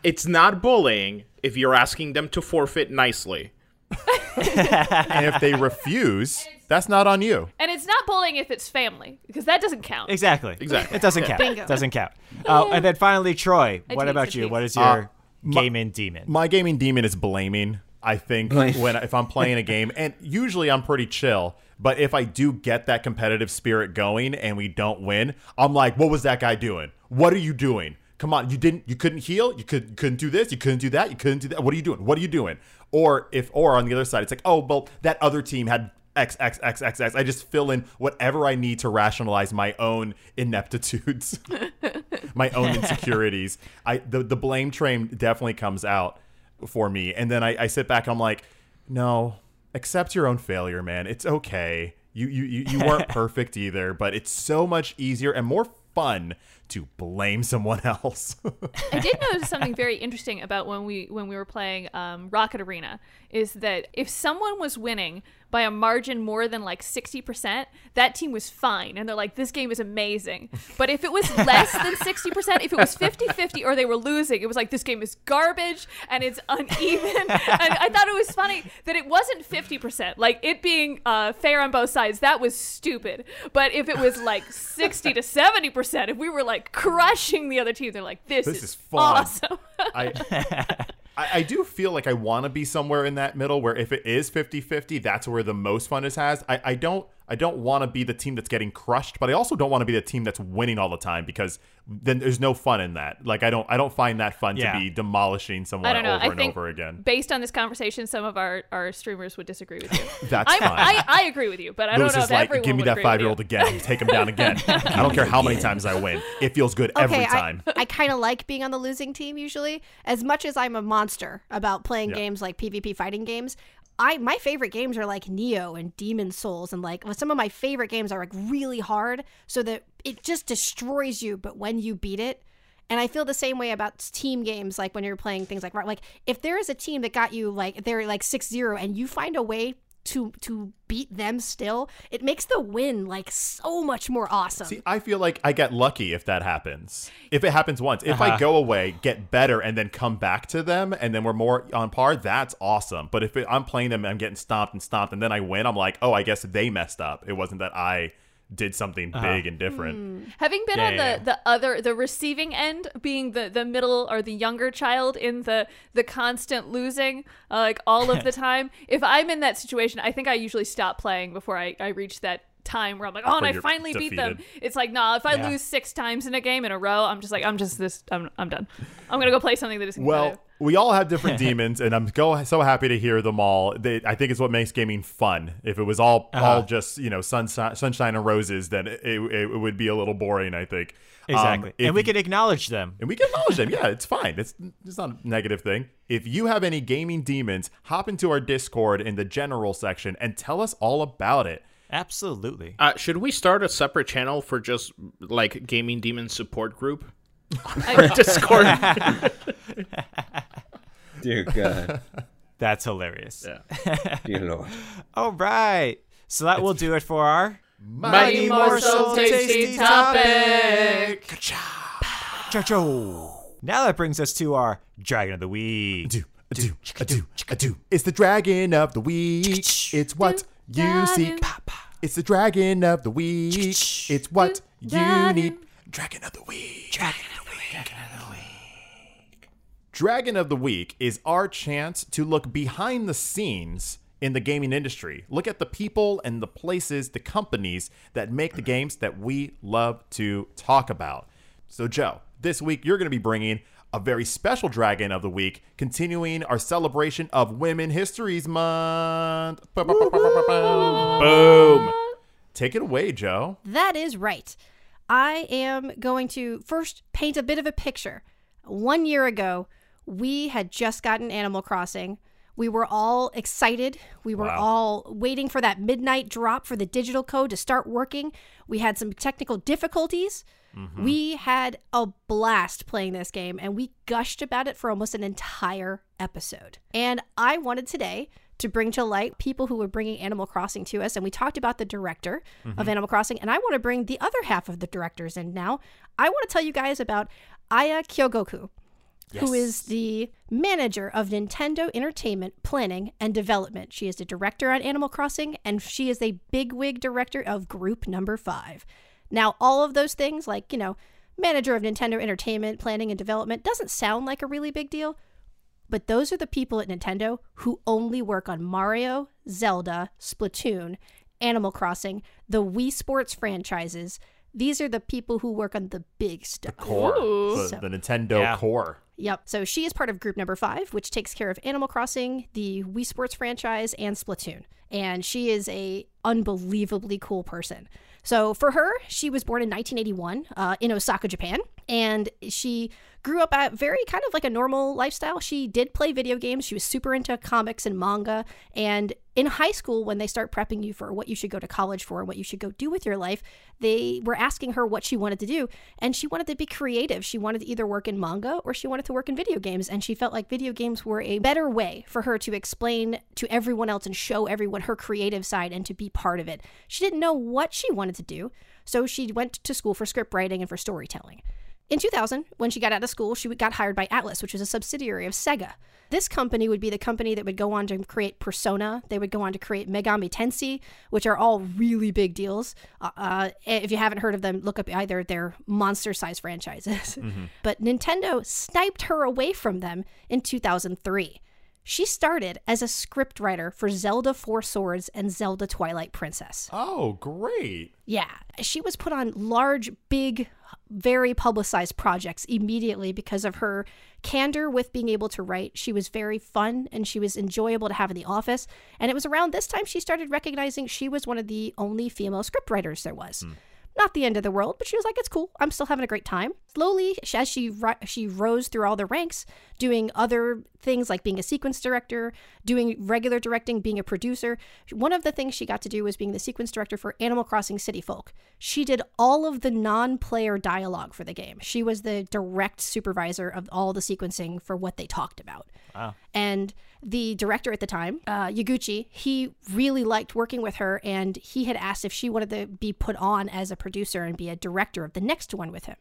it's not bullying if you're asking them to forfeit nicely. and if they refuse, that's not on you. and it's not bullying if it's family, because that doesn't count. exactly. Exactly. It doesn't count. Bingo. Doesn't count. Uh, and then finally, Troy. I What about you? jinxed What it. is your Uh, my- gaming demon? My gaming demon is blaming. I think when if I'm playing a game, and usually I'm pretty chill. But if I do get that competitive spirit going and we don't win, I'm like, "What was that guy doing? What are you doing? Come on, you didn't, you couldn't heal, you could, couldn't do this, you couldn't do that, you couldn't do that. What are you doing? What are you doing?" Or if, or on the other side, it's like, "Oh, well, that other team had X, X, X, X, X." I just fill in whatever I need to rationalize my own ineptitudes. my own insecurities. I the the blame train definitely comes out for me, and then I, I sit back and I'm like, no, accept your own failure, man. It's okay. You you you, you weren't perfect either, but it's so much easier and more fun to blame someone else. I did notice something very interesting about when we when we were playing um, Rocket Arena is that if someone was winning by a margin more than like 60%, that team was fine. And they're like, this game is amazing. But if it was less than 60%, if it was 50 50 or they were losing, it was like, this game is garbage and it's uneven. and I thought it was funny that it wasn't 50%. Like it being uh, fair on both sides, that was stupid. But if it was like 60 to 70%, if we were like crushing the other team, they're like, this, This is, is awesome. I, I I do feel like I want to be somewhere in that middle where if it is 50-50, that's where the most fun is has. I, I don't I don't want to be the team that's getting crushed, but I also don't want to be the team that's winning all the time because then there's no fun in that. Like I don't I don't find that fun Yeah. to be demolishing someone I don't know. over I and think over again. based on this conversation, some of our, our streamers would disagree with you. That's I'm, fine. I, I agree with you, but I Lewis don't know is if like, everyone give me would that five year old again. Take him down again. I don't care how many times I win. It feels good every time. I, I kind of like being on the losing team usually. As much as I'm a monster about playing Yeah. games like PvP fighting games, I my favorite games are like Nioh and Demon Souls, and like well, some of my favorite games are like really hard, so that it just destroys you. But when you beat it. And I feel the same way about team games, like when you're playing things like like if there is a team that got you like they're like 6-0 and you find a way to to beat them still, it makes the win like so much more awesome. See, I feel like I get lucky if that happens. If it happens once, if I uh-huh. go away, get better, and then come back to them, and then we're more on par, that's awesome. But if it, I'm playing them and I'm getting stomped and stomped, and then I win, I'm like, oh, I guess they messed up. It wasn't that I did something big and different. Having been Yeah, on the, yeah, yeah. the other the receiving end, being the, the middle or the younger child in the the constant losing, uh, like all of the time. If I'm in that situation, I think I usually stop playing before I, I reach that time where I'm like, oh, and I you're finally beat them. It's like, nah, if I Yeah. lose six times in a game in a row, I'm just like, I'm just this, I'm, I'm done. I'm gonna go play something that isn't Well, competitive. We all have different demons, and I'm go so happy to hear them all. They, I think it's what makes gaming fun. If it was all all just you know sunshine, sunshine and roses, then it, it, it would be a little boring. I think Um, Exactly. if and we you- can acknowledge them. and we can acknowledge them. Yeah, it's fine. It's it's not a negative thing. If you have any gaming demons, hop into our Discord in the general section and tell us all about it. Absolutely. Uh, should we start a separate channel for just like gaming demon support group? Discord. Dear God. That's hilarious. Yeah. Dear Lord. All right. So that will do it for our Mighty morsel tasty topic. Jojo. Now that brings us to our Dragon of the Week. do, a do, a do, do. It's the dragon of the week. It's what you seek. It's the dragon of the week. It's what you need. Dragon of the week. Dragon of the week. Dragon of the week. Dragon of the week is our chance to look behind the scenes in the gaming industry. Look at the people and the places, the companies that make the games that we love to talk about. So, Joe, this week you're going to be bringing a very special Dragon of the Week, continuing our celebration of Women Histories Month. Boom. Take it away, Joe. That is right. I am going to first paint a bit of a picture. One year ago, we had just gotten Animal Crossing. We were all excited. We were Wow. all waiting for that midnight drop for the digital code to start working. We had some technical difficulties. Mm-hmm. We had a blast playing this game and we gushed about it for almost an entire episode. And I wanted today to bring to light people who were bringing Animal Crossing to us. And we talked about the director of mm-hmm. Animal Crossing. And I want to bring the other half of the directors in now. I want to tell you guys about Aya Kyogoku who is the manager of Nintendo Entertainment Planning and Development. She is the director on Animal Crossing, and she is a bigwig director of Group Number Five. Now, all of those things, like, you know, manager of Nintendo Entertainment Planning and Development, doesn't sound like a really big deal, but those are the people at Nintendo who only work on Mario, Zelda, Splatoon, Animal Crossing, the Wii Sports franchises. These are the people who work on the big stuff. The core. Ooh. The, the Nintendo Yeah. core. Yep. So she is part of group number five, which takes care of Animal Crossing, the Wii Sports franchise, and Splatoon. And she is a unbelievably cool person. So for her, she was born in 1981 uh, in Osaka, Japan, and she grew up at very kind of like a normal lifestyle. She did play video games. She was super into comics and manga. And in high school, when they start prepping you for what you should go to college for and what you should go do with your life, they were asking her what she wanted to do. And she wanted to be creative. She wanted to either work in manga or she wanted to work in video games. And she felt like video games were a better way for her to explain to everyone else and show everyone her creative side and to be part of it. She didn't know what she wanted to do. So she went to school for script writing and for storytelling. In 2000, when she got out of school, she got hired by Atlus, which was a subsidiary of Sega. This company would be the company that would go on to create Persona. They would go on to create Megami Tensei, which are all really big deals. Uh, uh, if you haven't heard of them, look up either their monster-sized franchises. But Nintendo sniped her away from them in 2003. She started as a scriptwriter for Zelda Four Swords and Zelda Twilight Princess. Oh, great. Yeah, she was put on large, big, very publicized projects immediately because of her candor with being able to write. She was very fun and she was enjoyable to have in the office. And it was around this time she started recognizing she was one of the only female scriptwriters there was. Hmm. Not the end of the world, but she was like, "It's cool. I'm still having a great time." Slowly, as she she rose through all the ranks, doing other things like being a sequence director, doing regular directing, being a producer. One of the things she got to do was being the sequence director for Animal Crossing City Folk. She did all of the non-player dialogue for the game. She was the direct supervisor of all the sequencing for what they talked about. Wow. And the director at the time, uh, Eguchi, he really liked working with her, and he had asked if she wanted to be put on as a producer and be a director of the next one with him.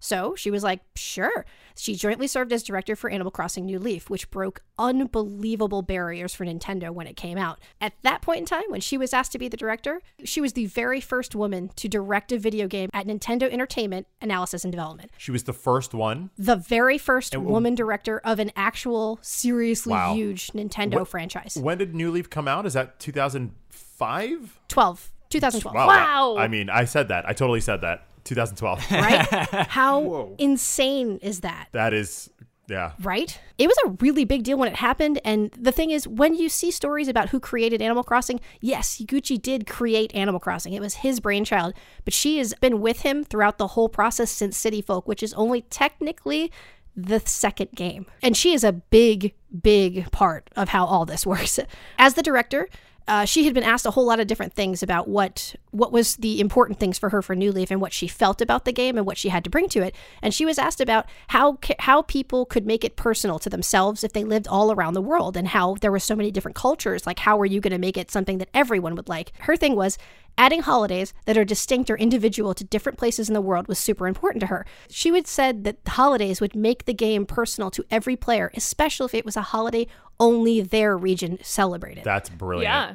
So she was like, sure. She jointly served as director for Animal Crossing New Leaf, which broke unbelievable barriers for Nintendo when it came out. At that point in time, when she was asked to be the director, she was the very first woman to direct a video game at Nintendo Entertainment Analysis and Development. She was the first one. The very first woman director of an actual seriously Wow. huge Nintendo What- franchise. When did New Leaf come out? Is that 2005? 12, 2012. Wow. I mean, I said that. I totally said that. 2012. Right? How insane is that? that is, yeah. Right? It was a really big deal when it happened. And the thing is, when you see stories about who created Animal Crossing, yes, Gucci did create Animal Crossing. It was his brainchild, but she has been with him throughout the whole process since City Folk, which is only technically the second game. And she is a big, big part of how all this works. As the director, uh, she had been asked a whole lot of different things about what what was the important things for her for New Leaf and what she felt about the game and what she had to bring to it. And she was asked about how how people could make it personal to themselves if they lived all around the world and how there were so many different cultures. Like how are you going to make it something that everyone would like? Her thing was adding holidays that are distinct or individual to different places in the world was super important to her. She would said that the holidays would make the game personal to every player, especially if it was a holiday only their region celebrated. That's brilliant. Yeah.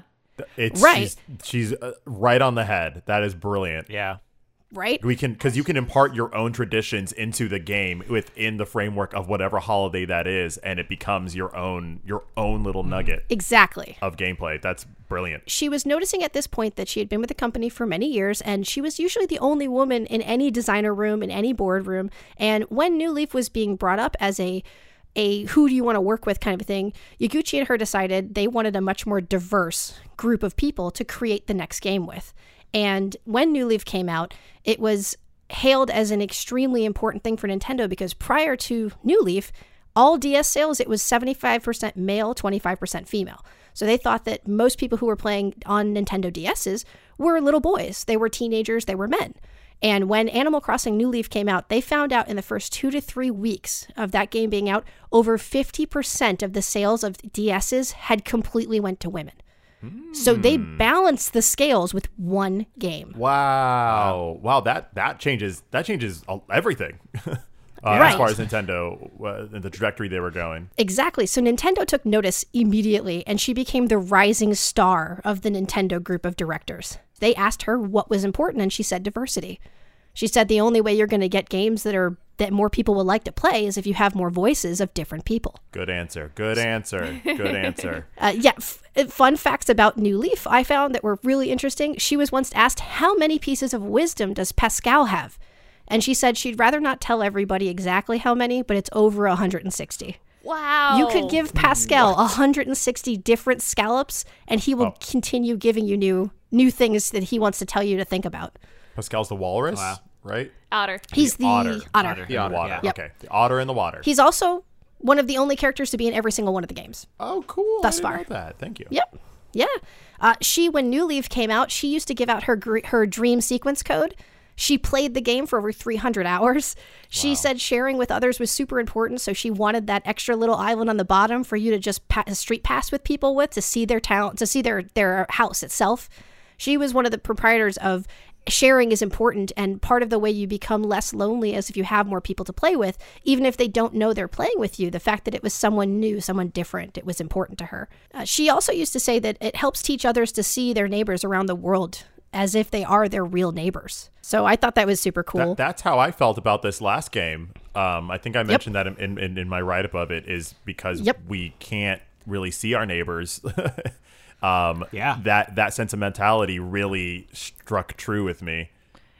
It's Right. She's, she's uh, right on the head. That is brilliant. Yeah. right? We can because you can impart your own traditions into the game within the framework of whatever holiday that is, and it becomes your own your own little nugget Exactly. of gameplay. That's brilliant. she was noticing at this point that she had been with the company for many years and she was usually the only woman in any designer room in any boardroom and when new leaf was being brought up as a a who do you want to work with kind of thing Eguchi and her decided they wanted a much more diverse group of people to create the next game with and when new leaf came out it was hailed as an extremely important thing for nintendo because prior to new leaf all DS sales, it was 75% male, 25% female. So they thought that most people who were playing on Nintendo DSs were little boys. They were teenagers, they were men. And when Animal Crossing New Leaf came out, they found out in the first two to three weeks of that game being out, over 50% of the sales of DSs had completely went to women. So they balanced the scales with one game. Wow, wow that that changes that changes everything. uh, Right. As far as Nintendo uh, and the trajectory they were going. Exactly. So Nintendo took notice immediately and she became the rising star of the Nintendo group of directors. They asked her what was important and she said diversity. She said the only way you're going to get games that are that more people would like to play is if you have more voices of different people. Good answer. Good answer. Good answer. Uh, yeah, f- uh, fun facts about New Leaf I found that were really interesting. She was once asked, How many pieces of wisdom does Pascal have? And she said she'd rather not tell everybody exactly how many, but it's over 160. Wow. You could give Pascal 160 different scallops, and he will Oh. continue giving you new new things that he wants to tell you to think about. Pascal's the walrus, Wow. right? Otter. He's the otter. otter. Otter. The otter, water. yeah. Okay. The otter in the water. He's also one of the only characters to be in every single one of the games. oh, cool. Thus I didn't far. know that. Thank you. Yep. Yeah. Uh, she, when New Leaf came out, she used to give out her gr- her dream sequence code. She played the game for over 300 hours. She said sharing with others was super important, so she wanted that extra little island on the bottom for you to just pa- street pass with people with to see their town, to see their their house itself. She was one of the proprietors of sharing is important and part of the way you become less lonely is if you have more people to play with even if they don't know they're playing with you the fact that it was someone new someone different it was important to her uh, she also used to say that it helps teach others to see their neighbors around the world as if they are their real neighbors so i thought that was super cool That, that's how I felt about this last game. Um, I think I mentioned that in, in, in my write up of it is because Yep. we can't really see our neighbors. um, Yeah. That that sentimentality really struck true with me.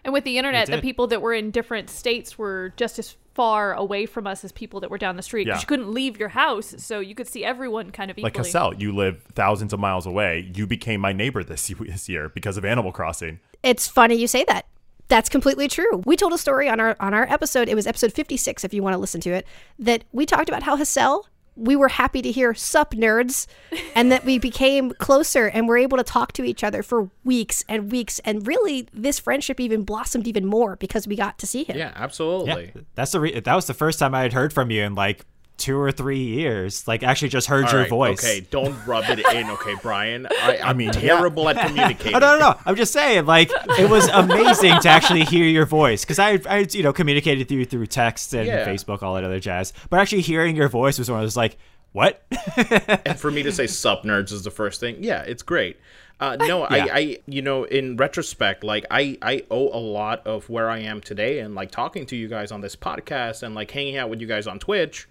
And with the internet, the people that were in different states were just as far away from us as people that were down the street. Yeah. You couldn't leave your house, so you could see everyone kind of equally. Like Cassell, you live thousands of miles away. You became my neighbor this this year because of Animal Crossing. it's funny you say that that's completely true we told a story on our on our episode it was episode 56 if you want to listen to it that we talked about how hassel we were happy to hear sup nerds and that we became closer and were able to talk to each other for weeks and weeks and really this friendship even blossomed even more because we got to see him Yeah, absolutely. Yeah, that's the re- that was the first time I had heard from you in like two or three years. Like actually just heard All your right, voice. Okay, don't rub it in, okay, Brian. I, I'm mean, terrible at communicating. Oh no, no, no! I'm just saying, like it was amazing to actually hear your voice because I, I, you know, communicated through through text and Yeah. Facebook, all that other jazz. But actually hearing your voice was one of those like, what? and for me to say sup nerds is the first thing yeah it's great uh, no Yeah. I, I you know in retrospect like I, I owe a lot of where i am today and like talking to you guys on this podcast and like hanging out with you guys on twitch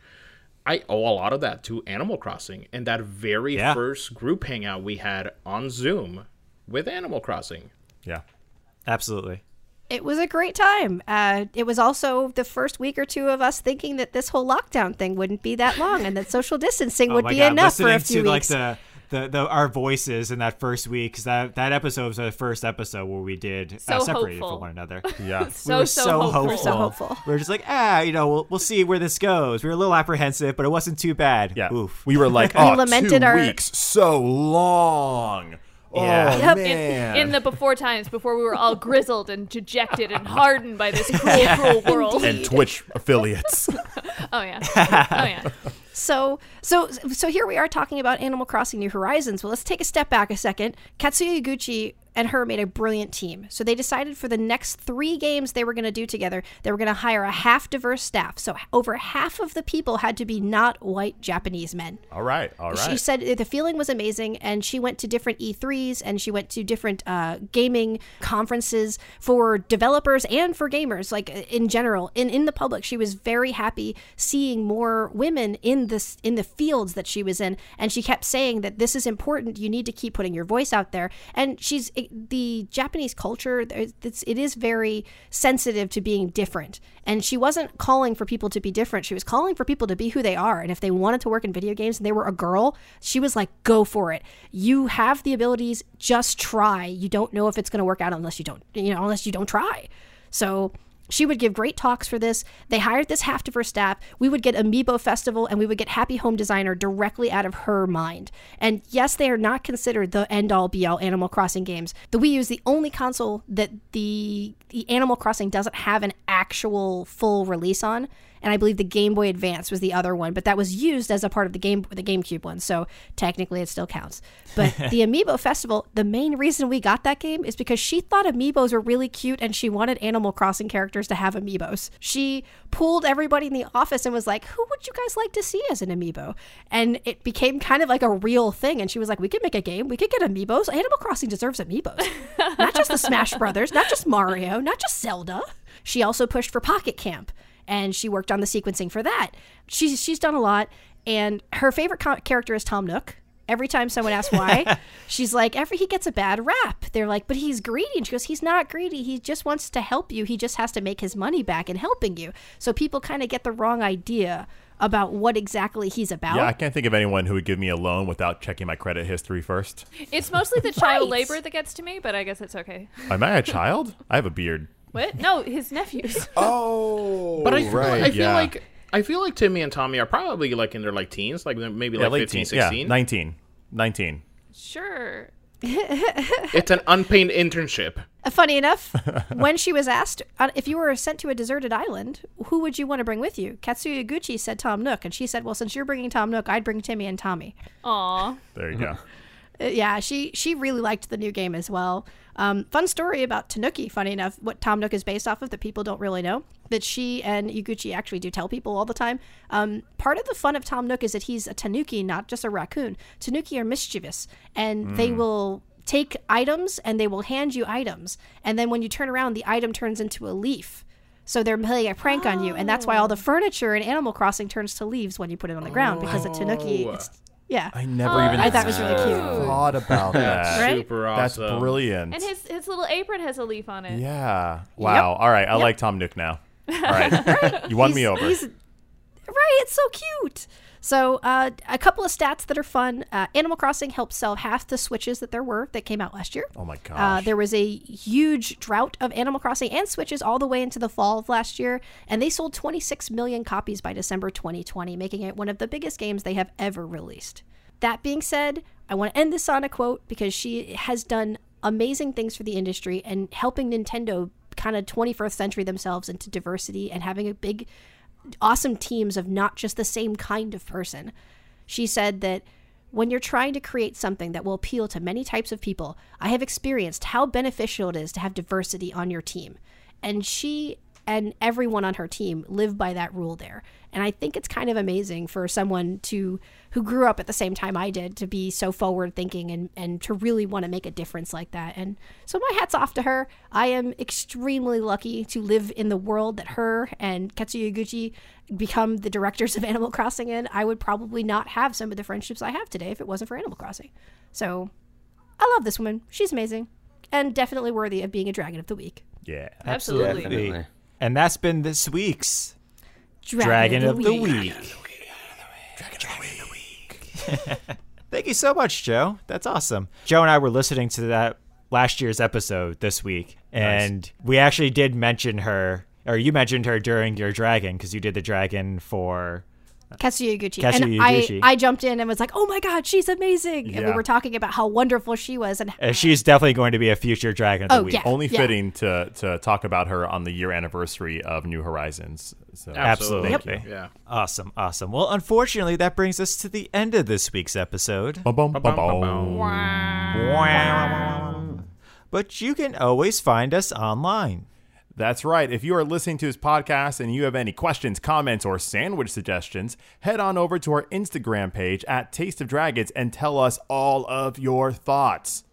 i owe a lot of that to animal crossing and that very Yeah. first group hangout we had on zoom with animal crossing Yeah. Absolutely. it was a great time uh, it was also the first week or two of us thinking that this whole lockdown thing wouldn't be that long and that social distancing Oh would be God, enough for a few to weeks like the, the, the our voices in that first week because that that episode was the first episode where we did So uh, separated hopeful. from one another. Yeah. so we were so, so, hopeful. hopeful. So hopeful. We were just like, ah, you know, we'll, we'll see where this goes. We were a little apprehensive, but it wasn't too bad. Yeah. Oof. We were like, We oh, lamented two our- weeks, so long. Yeah. Yep, man. in, in the before times, before we were all grizzled and dejected and hardened by this cruel, cruel world. and Twitch affiliates. Oh yeah, oh yeah. So, so, so here we are talking about Animal Crossing New Horizons. Well, let's take a step back a second. Katsuya Eguchi and her made a brilliant team. So they decided for the next three games they were going to do together, they were going to hire a half diverse staff. So over half of the people had to be not white Japanese men. All right, all right. She said the feeling was amazing, and she went to different E3s and she went to different uh, gaming conferences for developers and for gamers, like in general, in in the public. She was very happy seeing more women in this in the fields that she was in, and she kept saying that this is important. You need to keep putting your voice out there. And she's the Japanese culture. It's, it is very sensitive to being different, and she wasn't calling for people to be different. She was calling for people to be who they are, and if they wanted to work in video games and they were a girl, she was like, "Go for it. You have the abilities. Just try. You don't know if it's going to work out unless you don't, you know, unless you don't try." So she would give great talks for this. They hired this half diverse staff. We would get Amiibo Festival and we would get Happy Home Designer directly out of her mind. And yes, they are not considered the end all be all Animal Crossing games. The Wii U is the only console that the, the Animal Crossing doesn't have an actual full release on. And I believe the Game Boy Advance was the other one, but that was used as a part of the game the GameCube one, so technically it still counts. But the Amiibo Festival, the main reason we got that game is because she thought amiibos were really cute and she wanted Animal Crossing characters to have amiibos. She pulled everybody in the office and was like, "Who would you guys like to see as an amiibo?" And it became kind of like a real thing. And she was like, "We could make a game. We could get amiibos. Animal Crossing deserves amiibos, not just the Smash Brothers, not just Mario, not just Zelda." She also pushed for Pocket Camp and she worked on the sequencing for that. She's she's done a lot, and her favorite co- character is Tom Nook. Every time someone asks why, she's like, "Every he gets a bad rap." They're like, "But he's greedy." And she goes, "He's not greedy. He just wants to help you. He just has to make his money back in helping you." So people kind of get the wrong idea about what exactly he's about. yeah, I can't think of anyone who would give me a loan without checking my credit history first. It's mostly the child Right. labor that gets to me, but I guess it's okay. Am I a child? I have a beard. What? No, his nephews. Oh, But I feel, right. I feel yeah. like I feel like Timmy and Tommy are probably like in their like teens, like maybe Yeah, like late 15, teens. 16. Yeah, 19. 19. Sure. It's an unpaid internship. Uh, Funny enough, when she was asked uh, if you were sent to a deserted island, who would you want to bring with you? Katsuya Gucci said Tom Nook, and she said, "Well, since you're bringing Tom Nook, I'd bring Timmy and Tommy." Aw. There you go. Uh, yeah, she she really liked the new game as well. Um, fun story about Tanuki. Funny enough, what Tom Nook is based off of that people don't really know, that she and Eguchi actually do tell people all the time. Um, part of the fun of Tom Nook is that he's a Tanuki, not just a raccoon. Tanuki are mischievous, and they will take items and they will hand you items, and then when you turn around, the item turns into a leaf. So they're playing a prank on you, and that's why all the furniture in Animal Crossing turns to leaves when you put it on the ground because a Tanuki. It's, yeah, I never oh, even I thought it was really cute. thought about that. Right? Super That's awesome. brilliant. And his his little apron has a leaf on it. yeah. Wow. All right. I like Tom Nook now. All right. You won me over. He's, right, it's so cute. So, uh, a couple of stats that are fun. Uh, Animal Crossing helped sell half the Switches that there were that came out last year. oh my gosh. Uh, there was a huge drought of Animal Crossing and Switches all the way into the fall of last year, and they sold 26 million copies by December 2020, making it one of the biggest games they have ever released. That being said, I want to end this on a quote because she has done amazing things for the industry and helping Nintendo kind of 21st century themselves into diversity and having a big, awesome teams of not just the same kind of person. She said that when you're trying to create something that will appeal to many types of people, I have experienced how beneficial it is to have diversity on your team. And she and everyone on her team live by that rule there. And I think it's kind of amazing for someone to who grew up at the same time I did to be so forward thinking and, and to really want to make a difference like that. And so my hat's off to her. I am extremely lucky to live in the world that her and Katsuya Gucci become the directors of Animal Crossing in. I would probably not have some of the friendships I have today if it wasn't for Animal Crossing. So I love this woman. She's amazing. And definitely worthy of being a Dragon of the Week. yeah. Absolutely. Definitely. And that's been this week's Dragon of the Week. Thank you so much, Joe. That's awesome. Joe and I were listening to that last year's episode this week, and we actually did mention her, or you mentioned her during your dragon because you did the dragon for Katsuya Gucci. Katsuya and I, I jumped in and was like, oh my god, she's amazing. And we were talking about how wonderful she was. And Uh, she's definitely going to be a future Dragon of the Oh, Week. yeah. Only fitting to to talk about her on the year anniversary of New Horizons. So Absolutely. thank Yep. Yeah. Awesome, awesome. Well, unfortunately, that brings us to the end of this week's episode. Ba-bum. But you can always find us online. That's right. If you are listening to this podcast and you have any questions, comments, or sandwich suggestions, head on over to our Instagram page at Taste of Dragons and tell us all of your thoughts.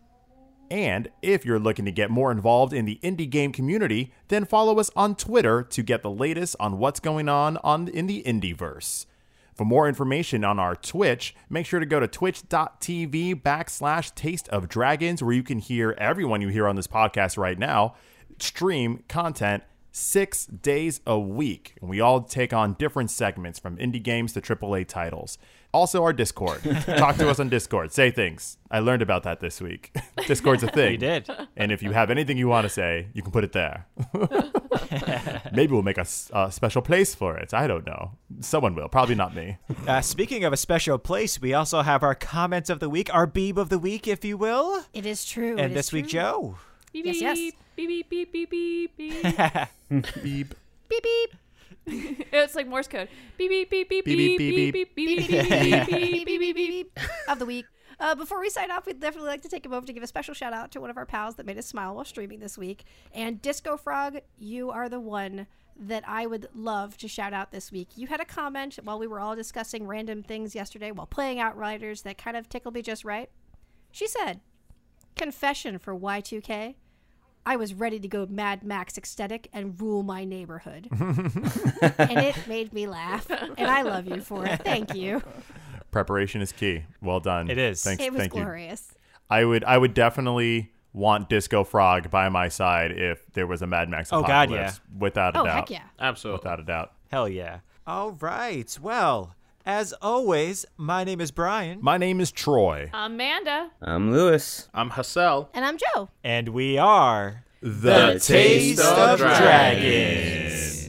And if you're looking to get more involved in the indie game community, then follow us on Twitter to get the latest on what's going on, on in the Indieverse. For more information on our Twitch, make sure to go to twitch.tv backslash taste of dragons, where you can hear everyone you hear on this podcast right now stream content six days a week. And we all take on different segments from indie games to AAA titles. Also, our Discord. Talk to us on Discord. Say things. I learned about that this week. Discord's a thing. You did. And if you have anything you want to say, you can put it there. Maybe we'll make a special place for it. I don't know. Someone will. Probably not me. Uh, speaking of a special place, we also have our comments of the week, our beeb of the week, if you will. it is true. and is this week, true. Joe. Beep, Yes, yes. beep, beep, beep, beep, beep, beep. Beep. Beep beep. it's like Morse code. Beep, beep, beep, beep, Beep, beep, beep, beep, beep, beep, beep, beep, beep, beep, beep, beep, beep, beep of the week. Uh, before we sign off, we'd definitely like to take a moment to give a special shout out to one of our pals that made us smile while streaming this week. And Disco Frog, you are the one that I would love to shout out this week. You had a comment while we were all discussing random things yesterday while playing Outriders that kind of tickled me just right. She said, Confession for Y2K. I was ready to go Mad Max ecstatic and rule my neighborhood. and it made me laugh. And I love you for it. Thank you. Preparation is key. Well done. It is. Thanks. It was Thank you. glorious. I would. I would definitely want Disco Frog by my side if there was a Mad Max Oh, apocalypse. God, yeah. Without a Oh, doubt. heck yeah. Absolutely. Without a doubt. Hell yeah. All right. Well, as always, my name is Brian, My name is Troy. Amanda. I'm Lewis. I'm Hassel. And I'm Joe. and we are The, Taste of Dragons.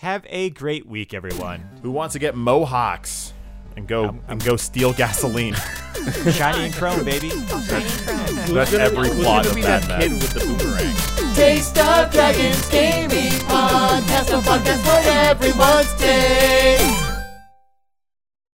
Have a great week, everyone. Who wants to get mohawks and go and go steal gasoline? Shiny and chrome, baby. That's every plot gonna of be that kid with the boomerang? Taste of Dragons Gaming Podcast, a podcast for everyone's taste.